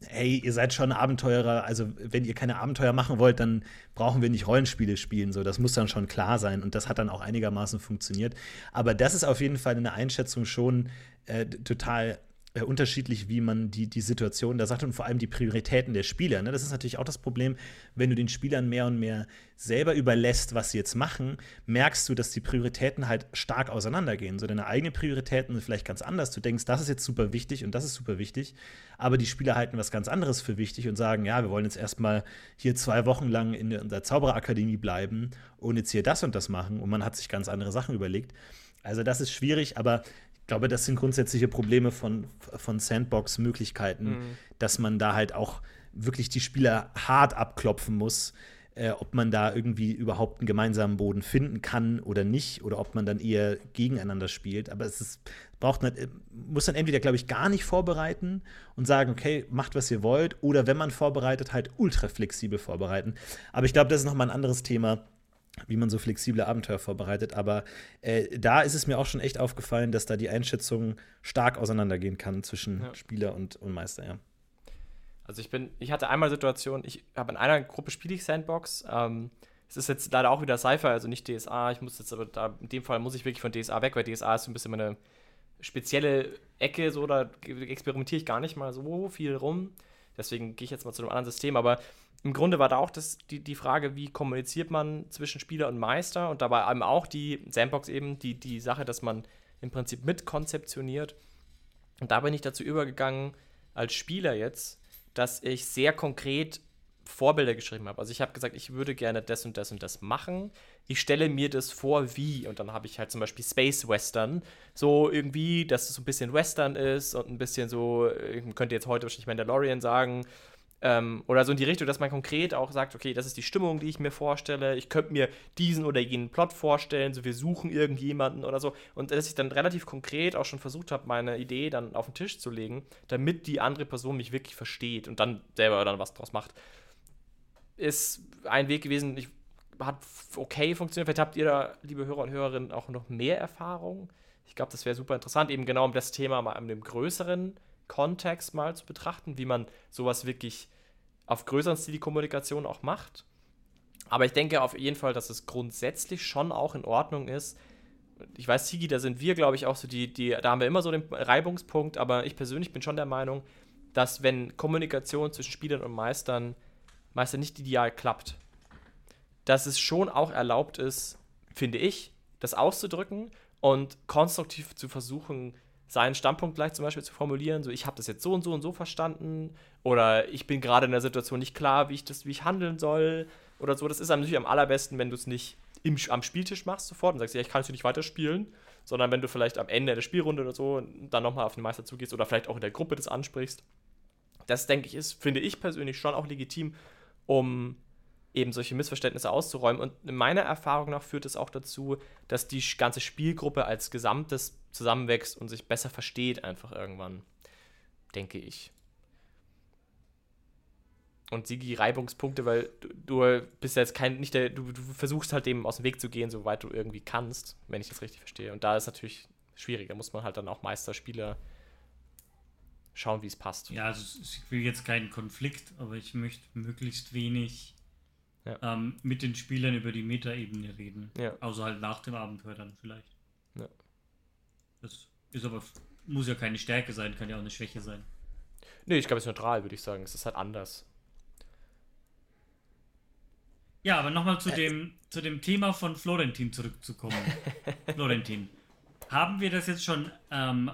Speaker 2: hey, ihr seid schon Abenteurer, also wenn ihr keine Abenteuer machen wollt, dann brauchen wir nicht Rollenspiele spielen, so das muss dann schon klar sein und das hat dann auch einigermaßen funktioniert. Aber das ist auf jeden Fall eine Einschätzung schon äh, total äh, unterschiedlich, wie man die, die Situation da sagt und vor allem die Prioritäten der Spieler. Ne? Das ist natürlich auch das Problem, wenn du den Spielern mehr und mehr selber überlässt, was sie jetzt machen, merkst du, dass die Prioritäten halt stark auseinandergehen. So deine eigenen Prioritäten sind vielleicht ganz anders. Du denkst, das ist jetzt super wichtig und das ist super wichtig, aber die Spieler halten was ganz anderes für wichtig und sagen, ja, wir wollen jetzt erstmal hier zwei Wochen lang in der Zaubererakademie bleiben und jetzt hier das und das machen und man hat sich ganz andere Sachen überlegt. Also das ist schwierig, aber ich glaube, das sind grundsätzliche Probleme von, von Sandbox-Möglichkeiten, mhm. dass man da halt auch wirklich die Spieler hart abklopfen muss, äh, ob man da irgendwie überhaupt einen gemeinsamen Boden finden kann oder nicht, oder ob man dann eher gegeneinander spielt. Aber es ist, braucht nicht, muss dann entweder, glaube ich, gar nicht vorbereiten und sagen, okay, macht, was ihr wollt, oder wenn man vorbereitet, halt ultra flexibel vorbereiten. Aber ich glaube, das ist nochmal ein anderes Thema wie man so flexible Abenteuer vorbereitet. Aber äh, da ist es mir auch schon echt aufgefallen, dass da die Einschätzung stark auseinandergehen kann zwischen ja. Spieler und, und Meister, ja.
Speaker 3: Also ich bin, ich hatte einmal Situation, ich habe in einer Gruppe spiele ich Sandbox. Ähm, es ist jetzt leider auch wieder Cypher, also nicht DSA. Ich muss jetzt aber da, in dem Fall muss ich wirklich von DSA weg, weil DSA ist so ein bisschen meine spezielle Ecke, so da experimentiere ich gar nicht mal so viel rum. Deswegen gehe ich jetzt mal zu einem anderen System. Aber im Grunde war da auch das, die, die Frage, wie kommuniziert man zwischen Spieler und Meister und dabei eben auch die Sandbox eben, die, die Sache, dass man im Prinzip mitkonzeptioniert. Und da bin ich dazu übergegangen, als Spieler jetzt, dass ich sehr konkret Vorbilder geschrieben habe. Also ich habe gesagt, ich würde gerne das und das und das machen. Ich stelle mir das vor, wie. Und dann habe ich halt zum Beispiel Space Western. So irgendwie, dass es so ein bisschen Western ist und ein bisschen so, man könnte jetzt heute wahrscheinlich Mandalorian sagen, ähm, oder so in die Richtung, dass man konkret auch sagt, okay, das ist die Stimmung, die ich mir vorstelle. Ich könnte mir diesen oder jenen Plot vorstellen, so wir suchen irgendjemanden oder so. Und dass ich dann relativ konkret auch schon versucht habe, meine Idee dann auf den Tisch zu legen, damit die andere Person mich wirklich versteht und dann selber dann was draus macht. Ist ein Weg gewesen, ich, hat okay funktioniert. Vielleicht habt ihr da, liebe Hörer und Hörerinnen, auch noch mehr Erfahrung. Ich glaube, das wäre super interessant, eben genau um das Thema mal in einem größeren Kontext mal zu betrachten, wie man sowas wirklich auf größeren Stil die Kommunikation auch macht. Aber ich denke auf jeden Fall, dass es grundsätzlich schon auch in Ordnung ist. Ich weiß, Sigi, da sind wir, glaube ich, auch so die, die, da haben wir immer so den Reibungspunkt, aber ich persönlich bin schon der Meinung, dass wenn Kommunikation zwischen Spielern und Meistern Meister nicht ideal klappt, dass es schon auch erlaubt ist, finde ich, das auszudrücken und konstruktiv zu versuchen, seinen Standpunkt gleich zum Beispiel zu formulieren, so ich habe das jetzt so und so und so verstanden oder ich bin gerade in der Situation nicht klar, wie ich das, wie ich handeln soll oder so. Das ist natürlich am allerbesten, wenn du es nicht im, am Spieltisch machst sofort und sagst, ja, ich kann es nicht weiterspielen, sondern wenn du vielleicht am Ende der Spielrunde oder so dann nochmal auf den Meister zugehst oder vielleicht auch in der Gruppe das ansprichst. Das, denke ich, ist, finde ich persönlich schon auch legitim, um eben solche Missverständnisse auszuräumen. Und in meiner Erfahrung nach führt es auch dazu, dass die ganze Spielgruppe als Gesamtes zusammenwächst und sich besser versteht, einfach irgendwann, denke ich. Und Sigi Reibungspunkte, weil du, du bist jetzt kein, nicht der, du, du, versuchst halt dem aus dem Weg zu gehen, soweit du irgendwie kannst, wenn ich das richtig verstehe. Und da ist natürlich schwierig, da muss man halt dann auch Meisterspieler schauen, wie es passt.
Speaker 4: Ja, also ich will jetzt keinen Konflikt, aber ich möchte möglichst wenig ja. ähm, mit den Spielern über die Metaebene reden. Ja. Außer halt nach dem Abenteuer dann vielleicht. Das ist aber, muss ja keine Stärke sein, kann ja auch eine Schwäche sein.
Speaker 3: Nee, ich glaube, es ist neutral, würde ich sagen. Es ist halt anders.
Speaker 4: Ja, aber nochmal zu, äh, dem, zu dem Thema von Florentin zurückzukommen. Florentin, haben wir das jetzt schon ähm,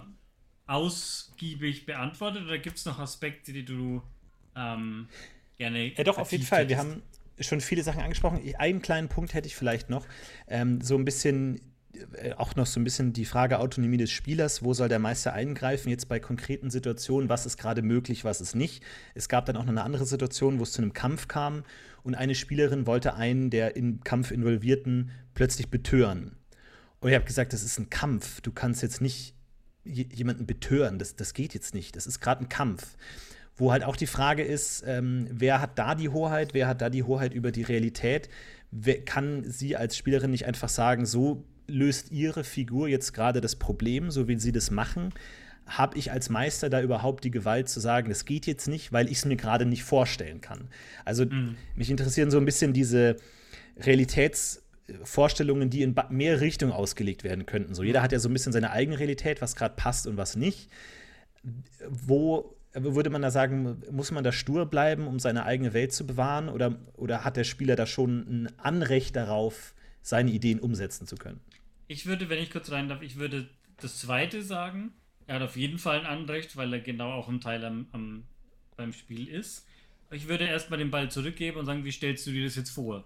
Speaker 4: ausgiebig beantwortet oder gibt es noch Aspekte, die du ähm, gerne.
Speaker 2: Ja, doch, auf jeden Fall. Wir haben schon viele Sachen angesprochen. Einen kleinen Punkt hätte ich vielleicht noch. Ähm, so ein bisschen auch noch so ein bisschen die Frage Autonomie des Spielers, wo soll der Meister eingreifen, jetzt bei konkreten Situationen, was ist gerade möglich, was ist nicht. Es gab dann auch noch eine andere Situation, wo es zu einem Kampf kam und eine Spielerin wollte einen der im Kampf Involvierten plötzlich betören. Und ich habe gesagt, das ist ein Kampf, du kannst jetzt nicht jemanden betören, das, das geht jetzt nicht, das ist gerade ein Kampf. Wo halt auch die Frage ist, ähm, wer hat da die Hoheit, wer hat da die Hoheit über die Realität? Wer, kann sie als Spielerin nicht einfach sagen, so löst ihre Figur jetzt gerade das Problem, so wie sie das machen? Habe ich als Meister da überhaupt die Gewalt zu sagen, das geht jetzt nicht, weil ich es mir gerade nicht vorstellen kann? Also mhm. mich interessieren so ein bisschen diese Realitätsvorstellungen, die in mehr Richtungen ausgelegt werden könnten. So jeder hat ja so ein bisschen seine eigene Realität, was gerade passt und was nicht wo würde man da sagen, muss man da stur bleiben, um seine eigene Welt zu bewahren? Oder, oder hat der Spieler da schon ein Anrecht darauf, seine Ideen umsetzen zu können?
Speaker 4: Ich würde, wenn ich kurz rein darf, ich würde das zweite sagen. Er hat auf jeden Fall ein Anrecht, weil er genau auch ein Teil am, am beim Spiel ist. Ich würde erstmal den Ball zurückgeben und sagen, wie stellst du dir das jetzt vor?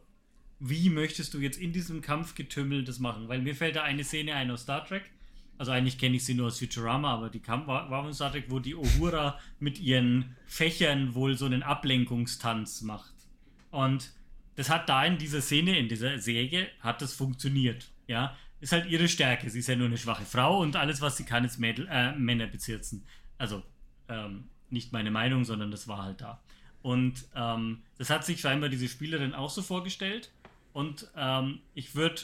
Speaker 4: Wie möchtest du jetzt in diesem Kampfgetümmel das machen? Weil mir fällt da eine Szene ein aus Star Trek, also eigentlich kenne ich sie nur aus Futurama, aber die kam, war, war in Star Trek, wo die Uhura mit ihren Fächern wohl so einen Ablenkungstanz macht. Und das hat da in dieser Szene, in dieser Säge, hat das funktioniert. Ja, ist halt ihre Stärke. Sie ist ja nur eine schwache Frau und alles, was sie kann, ist Mädel, äh, Männer bezirzen. Also, ähm, nicht meine Meinung, sondern das war halt da. Und ähm, das hat sich scheinbar diese Spielerin auch so vorgestellt. Und ähm, ich würde,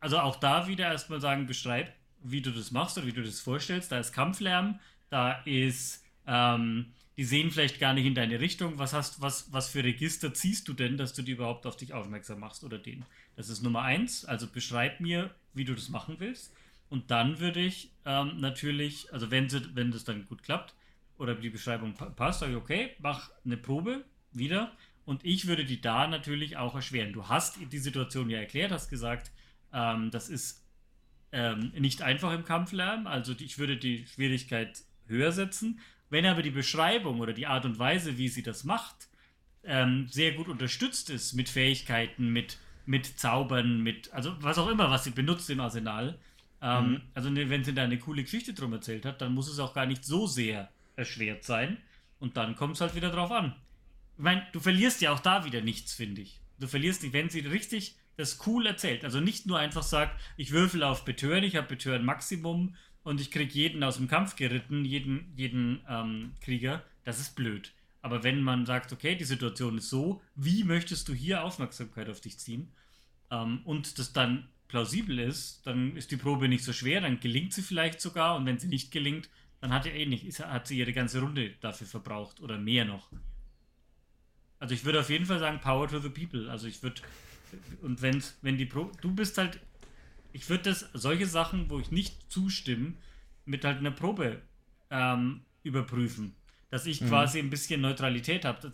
Speaker 4: also auch da wieder erstmal sagen, beschreib wie du das machst oder wie du das vorstellst. Da ist Kampflärm, da ist, ähm, die sehen vielleicht gar nicht in deine Richtung. Was hast, was, was für Register ziehst du denn, dass du die überhaupt auf dich aufmerksam machst oder den? Das ist Nummer eins. Also beschreib mir, wie du das machen willst. Und dann würde ich ähm, natürlich, also wenn, sie, wenn das dann gut klappt oder die Beschreibung passt, sage ich, okay, mach eine Probe wieder. Und ich würde die da natürlich auch erschweren. Du hast die Situation ja erklärt, hast gesagt, ähm, das ist ähm, nicht einfach im Kampflärm. Also ich würde die Schwierigkeit höher setzen. Wenn aber die Beschreibung oder die Art und Weise, wie sie das macht, ähm, sehr gut unterstützt ist mit Fähigkeiten, mit, mit Zaubern, mit, also was auch immer, was sie benutzt im Arsenal. Ähm, mhm. Also ne, wenn sie da eine coole Geschichte drum erzählt hat, dann muss es auch gar nicht so sehr erschwert sein. Und dann kommt es halt wieder drauf an. Ich meine, du verlierst ja auch da wieder nichts, finde ich. Du verlierst nicht, wenn sie richtig das cool erzählt. Also nicht nur einfach sagt, ich würfel auf Betören, ich habe Betören Maximum und ich kriege jeden aus dem Kampf geritten, jeden, jeden ähm, Krieger. Das ist blöd. Aber wenn man sagt, okay, die Situation ist so, wie möchtest du hier Aufmerksamkeit auf dich ziehen? Ähm, und das dann plausibel ist, dann ist die Probe nicht so schwer, dann gelingt sie vielleicht sogar und wenn sie nicht gelingt, dann hat, eh nicht, hat sie ihre ganze Runde dafür verbraucht oder mehr noch. Also ich würde auf jeden Fall sagen, Power to the People. Also ich würde und wenn, wenn die Pro, du bist halt, ich würde das, solche Sachen, wo ich nicht zustimme, mit halt einer Probe ähm, überprüfen. Dass ich mhm. quasi ein bisschen Neutralität habe.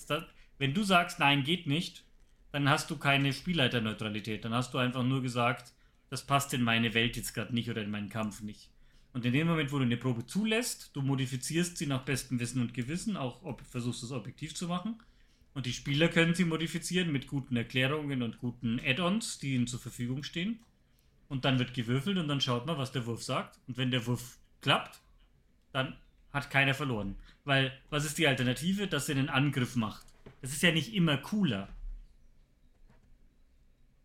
Speaker 4: Wenn du sagst, nein, geht nicht, dann hast du keine Spielleiterneutralität. Dann hast du einfach nur gesagt, das passt in meine Welt jetzt gerade nicht oder in meinen Kampf nicht. Und in dem Moment, wo du eine Probe zulässt, du modifizierst sie nach bestem Wissen und Gewissen, auch ob, versuchst es objektiv zu machen, und die Spieler können sie modifizieren mit guten Erklärungen und guten Add-ons, die ihnen zur Verfügung stehen. Und dann wird gewürfelt und dann schaut man, was der Wurf sagt. Und wenn der Wurf klappt, dann hat keiner verloren. Weil, was ist die Alternative? Dass er einen Angriff macht. Das ist ja nicht immer cooler.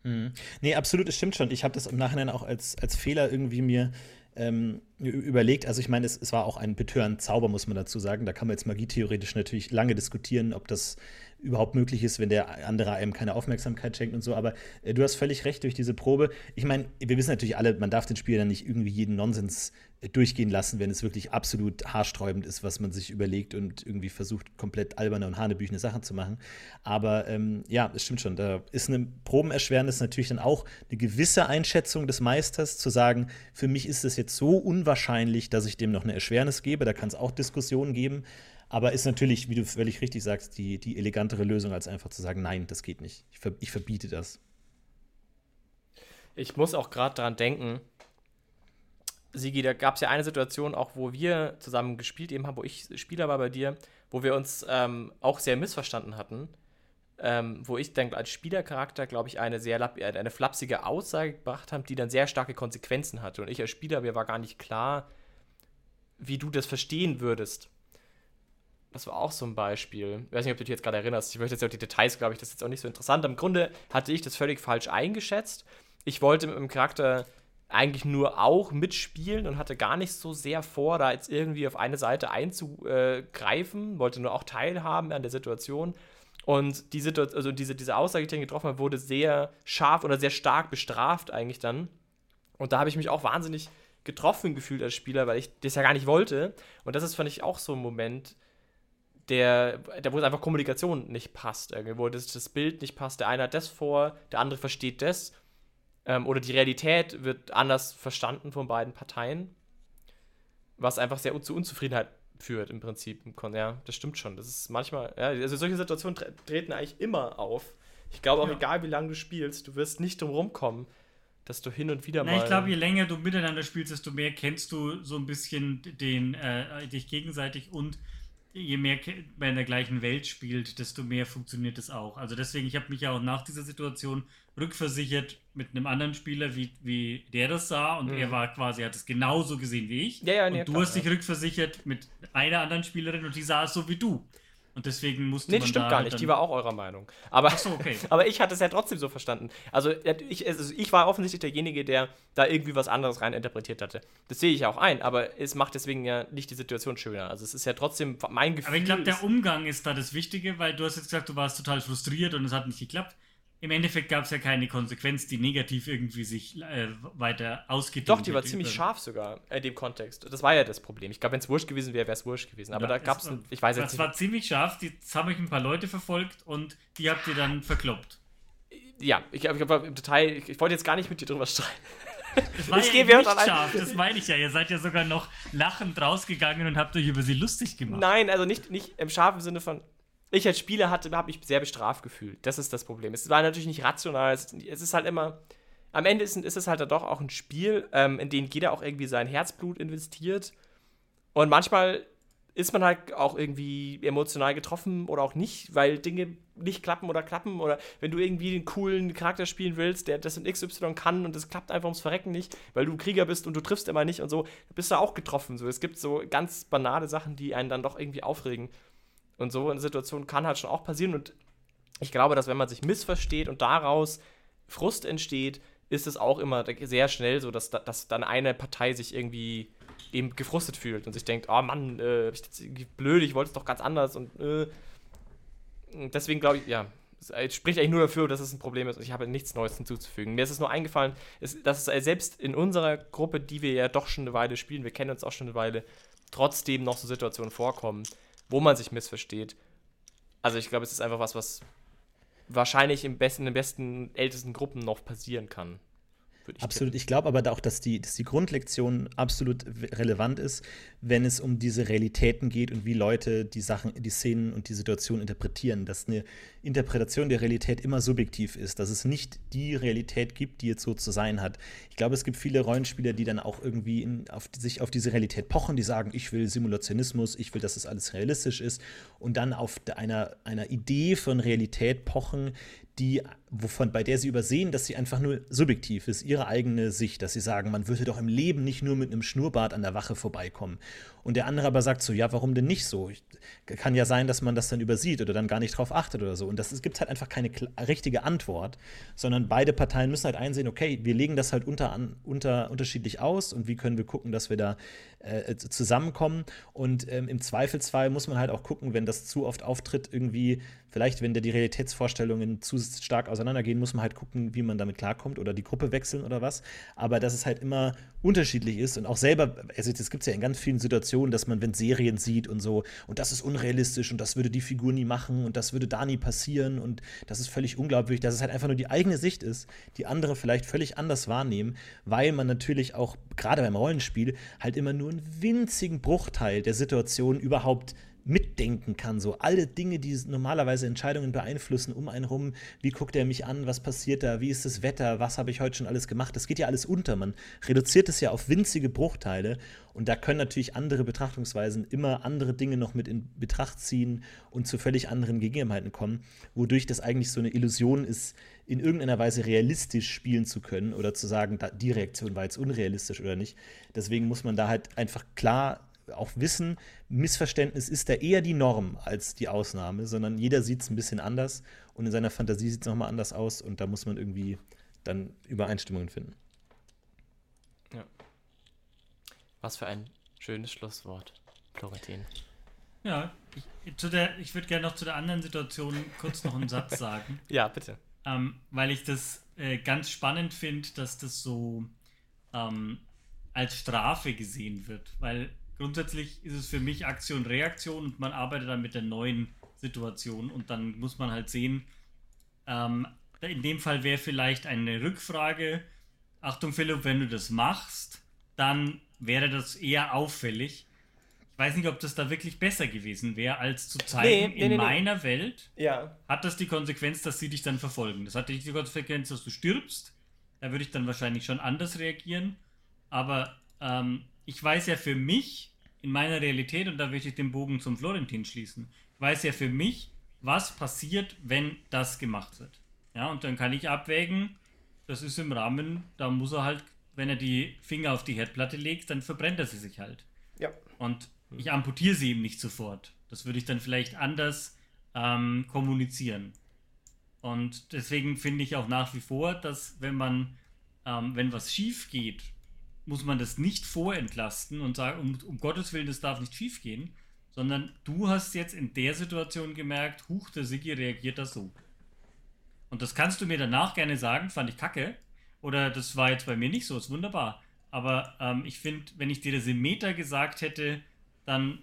Speaker 2: Hm. Nee, absolut, es stimmt schon. Ich habe das im Nachhinein auch als, als Fehler irgendwie mir ähm, überlegt. Also ich meine, es, es war auch ein betörend Zauber, muss man dazu sagen. Da kann man jetzt magietheoretisch natürlich lange diskutieren, ob das überhaupt möglich ist, wenn der andere einem keine Aufmerksamkeit schenkt und so. Aber äh, du hast völlig recht durch diese Probe. Ich meine, wir wissen natürlich alle, man darf den Spielern nicht irgendwie jeden Nonsens äh, durchgehen lassen, wenn es wirklich absolut haarsträubend ist, was man sich überlegt und irgendwie versucht, komplett alberne und hanebüchene Sachen zu machen. Aber ähm, ja, es stimmt schon. Da ist eine Probenerschwernis natürlich dann auch eine gewisse Einschätzung des Meisters, zu sagen, für mich ist es jetzt so unwahrscheinlich, dass ich dem noch eine Erschwernis gebe. Da kann es auch Diskussionen geben. Aber ist natürlich, wie du völlig richtig sagst, die, die elegantere Lösung, als einfach zu sagen, nein, das geht nicht. Ich, ver ich verbiete das.
Speaker 3: Ich muss auch gerade daran denken, Sigi, da gab es ja eine Situation auch, wo wir zusammen gespielt eben haben, wo ich Spieler war bei dir, wo wir uns ähm, auch sehr missverstanden hatten. Ähm, wo ich dann als Spielercharakter, glaube ich, eine sehr eine flapsige Aussage gebracht habe, die dann sehr starke Konsequenzen hatte. Und ich als Spieler, mir war gar nicht klar, wie du das verstehen würdest. Das war auch so ein Beispiel. Ich weiß nicht, ob du dich jetzt gerade erinnerst. Ich möchte jetzt auf die Details, glaube ich, das ist jetzt auch nicht so interessant. Im Grunde hatte ich das völlig falsch eingeschätzt. Ich wollte mit dem Charakter eigentlich nur auch mitspielen und hatte gar nicht so sehr vor, da jetzt irgendwie auf eine Seite einzugreifen, wollte nur auch teilhaben an der Situation. Und die Situation, also diese, diese Aussage, die ich getroffen habe, wurde sehr scharf oder sehr stark bestraft eigentlich dann. Und da habe ich mich auch wahnsinnig getroffen gefühlt als Spieler, weil ich das ja gar nicht wollte. Und das ist, fand ich, auch so ein Moment, der, der wo es einfach Kommunikation nicht passt, irgendwie, wo das, das Bild nicht passt. Der eine hat das vor, der andere versteht das. Ähm, oder die Realität wird anders verstanden von beiden Parteien. Was einfach sehr zu Unzufriedenheit führt im Prinzip. Ja, das stimmt schon. Das ist manchmal, ja, also solche Situationen tre treten eigentlich immer auf. Ich glaube auch, ja. egal wie lange du spielst, du wirst nicht drum rumkommen, dass du hin und wieder
Speaker 4: Na,
Speaker 3: mal.
Speaker 4: Ich glaube, je länger du miteinander spielst, desto mehr kennst du so ein bisschen den, äh, dich gegenseitig und je mehr man in der gleichen Welt spielt, desto mehr funktioniert es auch. Also deswegen, ich habe mich ja auch nach dieser Situation rückversichert mit einem anderen Spieler, wie, wie der das sah. Und mhm. er war quasi, hat es genauso gesehen wie ich.
Speaker 3: Ja, ja, nee,
Speaker 4: und du klar, hast dich rückversichert mit einer anderen Spielerin und die sah es so wie du. Und deswegen musste
Speaker 3: nee,
Speaker 4: man.
Speaker 3: Nee, stimmt gar nicht. Die war auch eurer Meinung. Aber, so, okay. aber ich hatte es ja trotzdem so verstanden. Also ich, also ich war offensichtlich derjenige, der da irgendwie was anderes rein interpretiert hatte. Das sehe ich auch ein, aber es macht deswegen ja nicht die Situation schöner. Also es ist ja trotzdem mein Gefühl.
Speaker 4: Aber ich glaube, der Umgang ist da das Wichtige, weil du hast jetzt gesagt, du warst total frustriert und es hat nicht geklappt im Endeffekt gab es ja keine Konsequenz, die negativ irgendwie sich äh, weiter ausgedehnt
Speaker 3: Doch, die war ziemlich scharf sogar in dem Kontext. Das war ja das Problem. Ich glaube, wenn es wurscht gewesen wäre, wäre es wurscht gewesen. Aber ja, da gab es, ich weiß jetzt
Speaker 4: nicht. Das war ziemlich scharf. Jetzt habe ich ein paar Leute verfolgt und die habt ihr dann verkloppt.
Speaker 3: Ja, ich, ich, ich im Detail, ich, ich wollte jetzt gar nicht mit dir drüber streiten.
Speaker 4: Das war ich ja nicht scharf, das meine ich ja. Ihr seid ja sogar noch lachend rausgegangen und habt euch über sie lustig gemacht.
Speaker 3: Nein, also nicht, nicht im scharfen Sinne von, ich als Spieler habe mich sehr bestraft gefühlt. Das ist das Problem. Es war natürlich nicht rational. Es, ist halt immer. Am Ende ist, ist es halt doch auch ein Spiel, ähm, in dem jeder auch irgendwie sein Herzblut investiert. Und manchmal ist man halt auch irgendwie emotional getroffen oder auch nicht, weil Dinge nicht klappen oder klappen. Oder wenn du irgendwie den coolen Charakter spielen willst, der das in XY kann und das klappt einfach ums Verrecken nicht, weil du Krieger bist und du triffst immer nicht und so, bist du auch getroffen. So, es gibt so ganz banale Sachen, die einen dann doch irgendwie aufregen. Und so eine Situation kann halt schon auch passieren. Und ich glaube, dass wenn man sich missversteht und daraus Frust entsteht, ist es auch immer sehr schnell so, dass, dass dann eine Partei sich irgendwie eben gefrustet fühlt und sich denkt, oh Mann, äh, blöd, ich wollte es doch ganz anders und äh. deswegen glaube ich, ja, es spricht eigentlich nur dafür, dass es ein Problem ist und ich habe nichts Neues hinzuzufügen. Mir ist es nur eingefallen, dass es selbst in unserer Gruppe, die wir ja doch schon eine Weile spielen, wir kennen uns auch schon eine Weile, trotzdem noch so Situationen vorkommen, wo man sich missversteht. Also ich glaube, es ist einfach was, was wahrscheinlich im besten, in den besten, ältesten Gruppen noch passieren kann.
Speaker 2: Ich absolut. Tippen. Ich glaube aber auch, dass die, dass die Grundlektion absolut relevant ist, wenn es um diese Realitäten geht und wie Leute die Sachen, die Szenen und die Situation interpretieren. Dass eine Interpretation der Realität immer subjektiv ist, dass es nicht die Realität gibt, die jetzt so zu sein hat. Ich glaube, es gibt viele Rollenspieler, die dann auch irgendwie in, auf, sich auf diese Realität pochen, die sagen, ich will Simulationismus, ich will, dass das alles realistisch ist und dann auf einer, einer Idee von Realität pochen, die, wovon, bei der sie übersehen, dass sie einfach nur subjektiv ist, ihre eigene Sicht, dass sie sagen, man würde doch im Leben nicht nur mit einem Schnurrbart an der Wache vorbeikommen. Und der andere aber sagt so, ja, warum denn nicht so? Ich, kann ja sein, dass man das dann übersieht oder dann gar nicht drauf achtet oder so. Und das gibt halt einfach keine richtige Antwort, sondern beide Parteien müssen halt einsehen, okay, wir legen das halt unter, unter unterschiedlich aus und wie können wir gucken, dass wir da äh, zusammenkommen. Und ähm, im Zweifelsfall muss man halt auch gucken, wenn das zu oft auftritt, irgendwie, vielleicht wenn da die Realitätsvorstellungen zu stark auseinandergehen, muss man halt gucken, wie man damit klarkommt oder die Gruppe wechseln oder was. Aber dass es halt immer unterschiedlich ist und auch selber, also das gibt es ja in ganz vielen Situationen, dass man, wenn Serien sieht und so, und das ist unrealistisch und das würde die Figur nie machen und das würde da nie passieren und das ist völlig unglaubwürdig, dass es halt einfach nur die eigene Sicht ist, die andere vielleicht völlig anders wahrnehmen, weil man natürlich auch, gerade beim Rollenspiel, halt immer nur einen winzigen Bruchteil der Situation überhaupt mitdenken kann. So alle Dinge, die normalerweise Entscheidungen beeinflussen um einen rum. Wie guckt er mich an? Was passiert da? Wie ist das Wetter? Was habe ich heute schon alles gemacht? Das geht ja alles unter. Man reduziert es ja auf winzige Bruchteile. Und da können natürlich andere Betrachtungsweisen immer andere Dinge noch mit in Betracht ziehen und zu völlig anderen Gegebenheiten kommen, wodurch das eigentlich so eine Illusion ist, in irgendeiner Weise realistisch spielen zu können oder zu sagen, die Reaktion war jetzt unrealistisch oder nicht. Deswegen muss man da halt einfach klar auch wissen, Missverständnis ist da eher die Norm als die Ausnahme, sondern jeder sieht es ein bisschen anders und in seiner Fantasie sieht es nochmal anders aus und da muss man irgendwie dann Übereinstimmungen finden.
Speaker 3: Ja. Was für ein schönes Schlusswort, Florentin.
Speaker 4: Ja, ich, ich würde gerne noch zu der anderen Situation kurz noch einen Satz sagen.
Speaker 3: Ja, bitte.
Speaker 4: Ähm, weil ich das äh, ganz spannend finde, dass das so ähm, als Strafe gesehen wird. Weil grundsätzlich ist es für mich Aktion, Reaktion und man arbeitet dann mit der neuen Situation und dann muss man halt sehen, ähm, in dem Fall wäre vielleicht eine Rückfrage, Achtung Philipp, wenn du das machst, dann wäre das eher auffällig. Ich weiß nicht, ob das da wirklich besser gewesen wäre, als zu zeigen,
Speaker 3: Nee, nee,
Speaker 4: in
Speaker 3: nee,
Speaker 4: meiner Welt
Speaker 3: Ja.
Speaker 4: hat das die Konsequenz, dass sie dich dann verfolgen. Das hat nicht die Konsequenz, dass du stirbst. Da würde ich dann wahrscheinlich schon anders reagieren. Aber ähm, ich weiß ja für mich in meiner Realität, und da möchte ich den Bogen zum Florentin schließen, ich weiß ja für mich, was passiert, wenn das gemacht wird. Ja, und dann kann ich abwägen, das ist im Rahmen, da muss er halt, wenn er die Finger auf die Herdplatte legt, dann verbrennt er sie sich halt.
Speaker 3: Ja.
Speaker 4: Und ich amputiere sie ihm nicht sofort. Das würde ich dann vielleicht anders ähm, kommunizieren. Und deswegen finde ich auch nach wie vor, dass wenn man, ähm, wenn was schief geht, muss man das nicht vorentlasten und sagen, um, um Gottes Willen, das darf nicht schief gehen, sondern du hast jetzt in der Situation gemerkt, huch, der Sigi reagiert da so. Und das kannst du mir danach gerne sagen, fand ich kacke. Oder das war jetzt bei mir nicht so, ist wunderbar. Aber ähm, ich finde, wenn ich dir das im Meter gesagt hätte, dann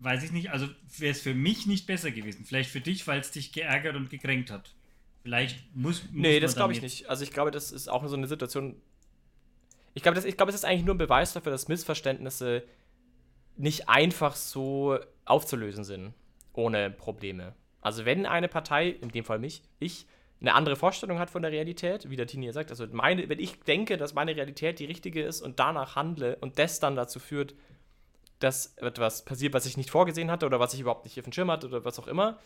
Speaker 4: weiß ich nicht, also wäre es für mich nicht besser gewesen. Vielleicht für dich, weil es dich geärgert und gekränkt hat. Vielleicht muss, muss
Speaker 3: Nee, das glaube ich nicht. Also ich glaube, das ist auch so eine Situation. Ich glaube, glaube, es ist eigentlich nur ein Beweis dafür, dass Missverständnisse nicht einfach so aufzulösen sind, ohne Probleme. Also wenn eine Partei, in dem Fall mich, ich, eine andere Vorstellung hat von der Realität, wie der Tini ja sagt, also meine, wenn ich denke, dass meine Realität die richtige ist und danach handle und das dann dazu führt, dass etwas passiert, was ich nicht vorgesehen hatte oder was ich überhaupt nicht auf dem Schirm hatte oder was auch immer,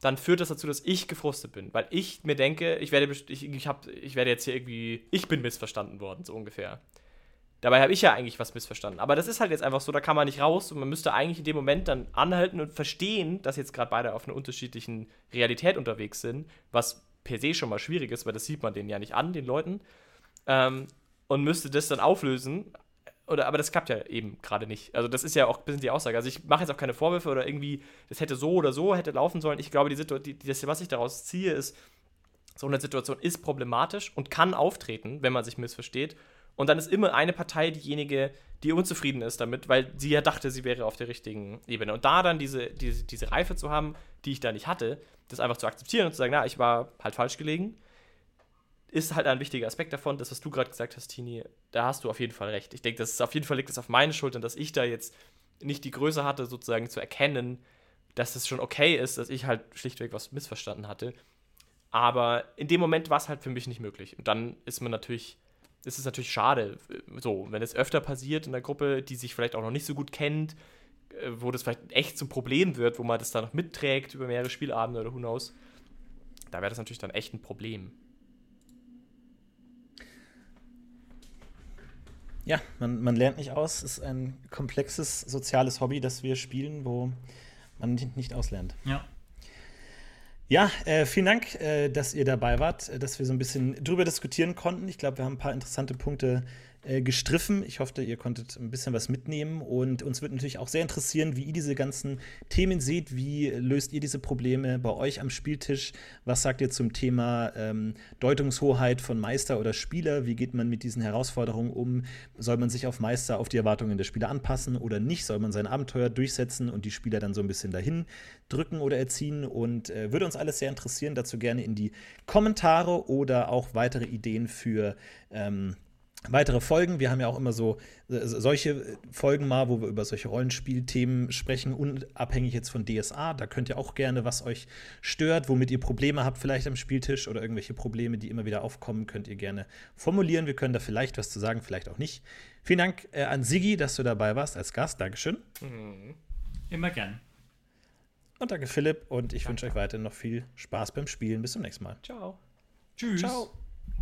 Speaker 3: dann führt das dazu, dass ich gefrustet bin, weil ich mir denke, ich werde, ich, ich, hab, ich werde jetzt hier irgendwie, ich bin missverstanden worden, so ungefähr. Dabei habe ich ja eigentlich was missverstanden. Aber das ist halt jetzt einfach so, da kann man nicht raus und man müsste eigentlich in dem Moment dann anhalten und verstehen, dass jetzt gerade beide auf einer unterschiedlichen Realität unterwegs sind, was per se schon mal schwierig ist, weil das sieht man denen ja nicht an, den Leuten. Ähm, und müsste das dann auflösen. Oder, aber das klappt ja eben gerade nicht. Also, das ist ja auch ein bisschen die Aussage. Also, ich mache jetzt auch keine Vorwürfe oder irgendwie, das hätte so oder so hätte laufen sollen. Ich glaube, die Situation, das, was ich daraus ziehe, ist, so eine Situation ist problematisch und kann auftreten, wenn man sich missversteht. Und dann ist immer eine Partei diejenige, die unzufrieden ist damit, weil sie ja dachte, sie wäre auf der richtigen Ebene. Und da dann diese, diese, diese Reife zu haben, die ich da nicht hatte, das einfach zu akzeptieren und zu sagen, na, ich war halt falsch gelegen, ist halt ein wichtiger Aspekt davon. Das, was du gerade gesagt hast, Tini, da hast du auf jeden Fall recht. Ich denke, das ist auf jeden Fall liegt es auf meinen Schultern, dass ich da jetzt nicht die Größe hatte, sozusagen zu erkennen, dass es schon okay ist, dass ich halt schlichtweg was missverstanden hatte. Aber in dem Moment war es halt für mich nicht möglich. Und dann ist man natürlich, ist es natürlich schade, so, wenn es öfter passiert in der Gruppe, die sich vielleicht auch noch nicht so gut kennt, äh, wo das vielleicht echt zum Problem wird, wo man das dann noch mitträgt über mehrere Spielabende oder who knows. Da wäre das natürlich dann echt ein Problem.
Speaker 2: Ja, man, man lernt nicht aus. Es ist ein komplexes soziales Hobby, das wir spielen, wo man nicht auslernt.
Speaker 4: Ja.
Speaker 2: Ja, äh, vielen Dank, äh, dass ihr dabei wart, äh, dass wir so ein bisschen drüber diskutieren konnten. Ich glaube, wir haben ein paar interessante Punkte äh, gestriffen. Ich hoffe, ihr konntet ein bisschen was mitnehmen. Und uns wird natürlich auch sehr interessieren, wie ihr diese ganzen Themen seht. Wie löst ihr diese Probleme bei euch am Spieltisch? Was sagt ihr zum Thema ähm, Deutungshoheit von Meister oder Spieler? Wie geht man mit diesen Herausforderungen um? Soll man sich auf Meister, auf die Erwartungen der Spieler anpassen oder nicht? Soll man sein Abenteuer durchsetzen und die Spieler dann so ein bisschen dahin drücken oder erziehen? Und äh, würde uns alles sehr interessieren. Dazu gerne in die Kommentare oder auch weitere Ideen für ähm, weitere Folgen. Wir haben ja auch immer so äh, solche Folgen mal, wo wir über solche Rollenspielthemen sprechen, unabhängig jetzt von DSA. Da könnt ihr auch gerne, was euch stört, womit ihr Probleme habt, vielleicht am Spieltisch oder irgendwelche Probleme, die immer wieder aufkommen, könnt ihr gerne formulieren. Wir können da vielleicht was zu sagen, vielleicht auch nicht. Vielen Dank äh, an Sigi, dass du dabei warst als Gast. Dankeschön.
Speaker 4: Immer gern.
Speaker 2: Und danke Philipp und ich wünsche euch weiterhin noch viel Spaß beim Spielen. Bis zum nächsten Mal.
Speaker 3: Ciao.
Speaker 4: Tschüss.
Speaker 3: Ciao.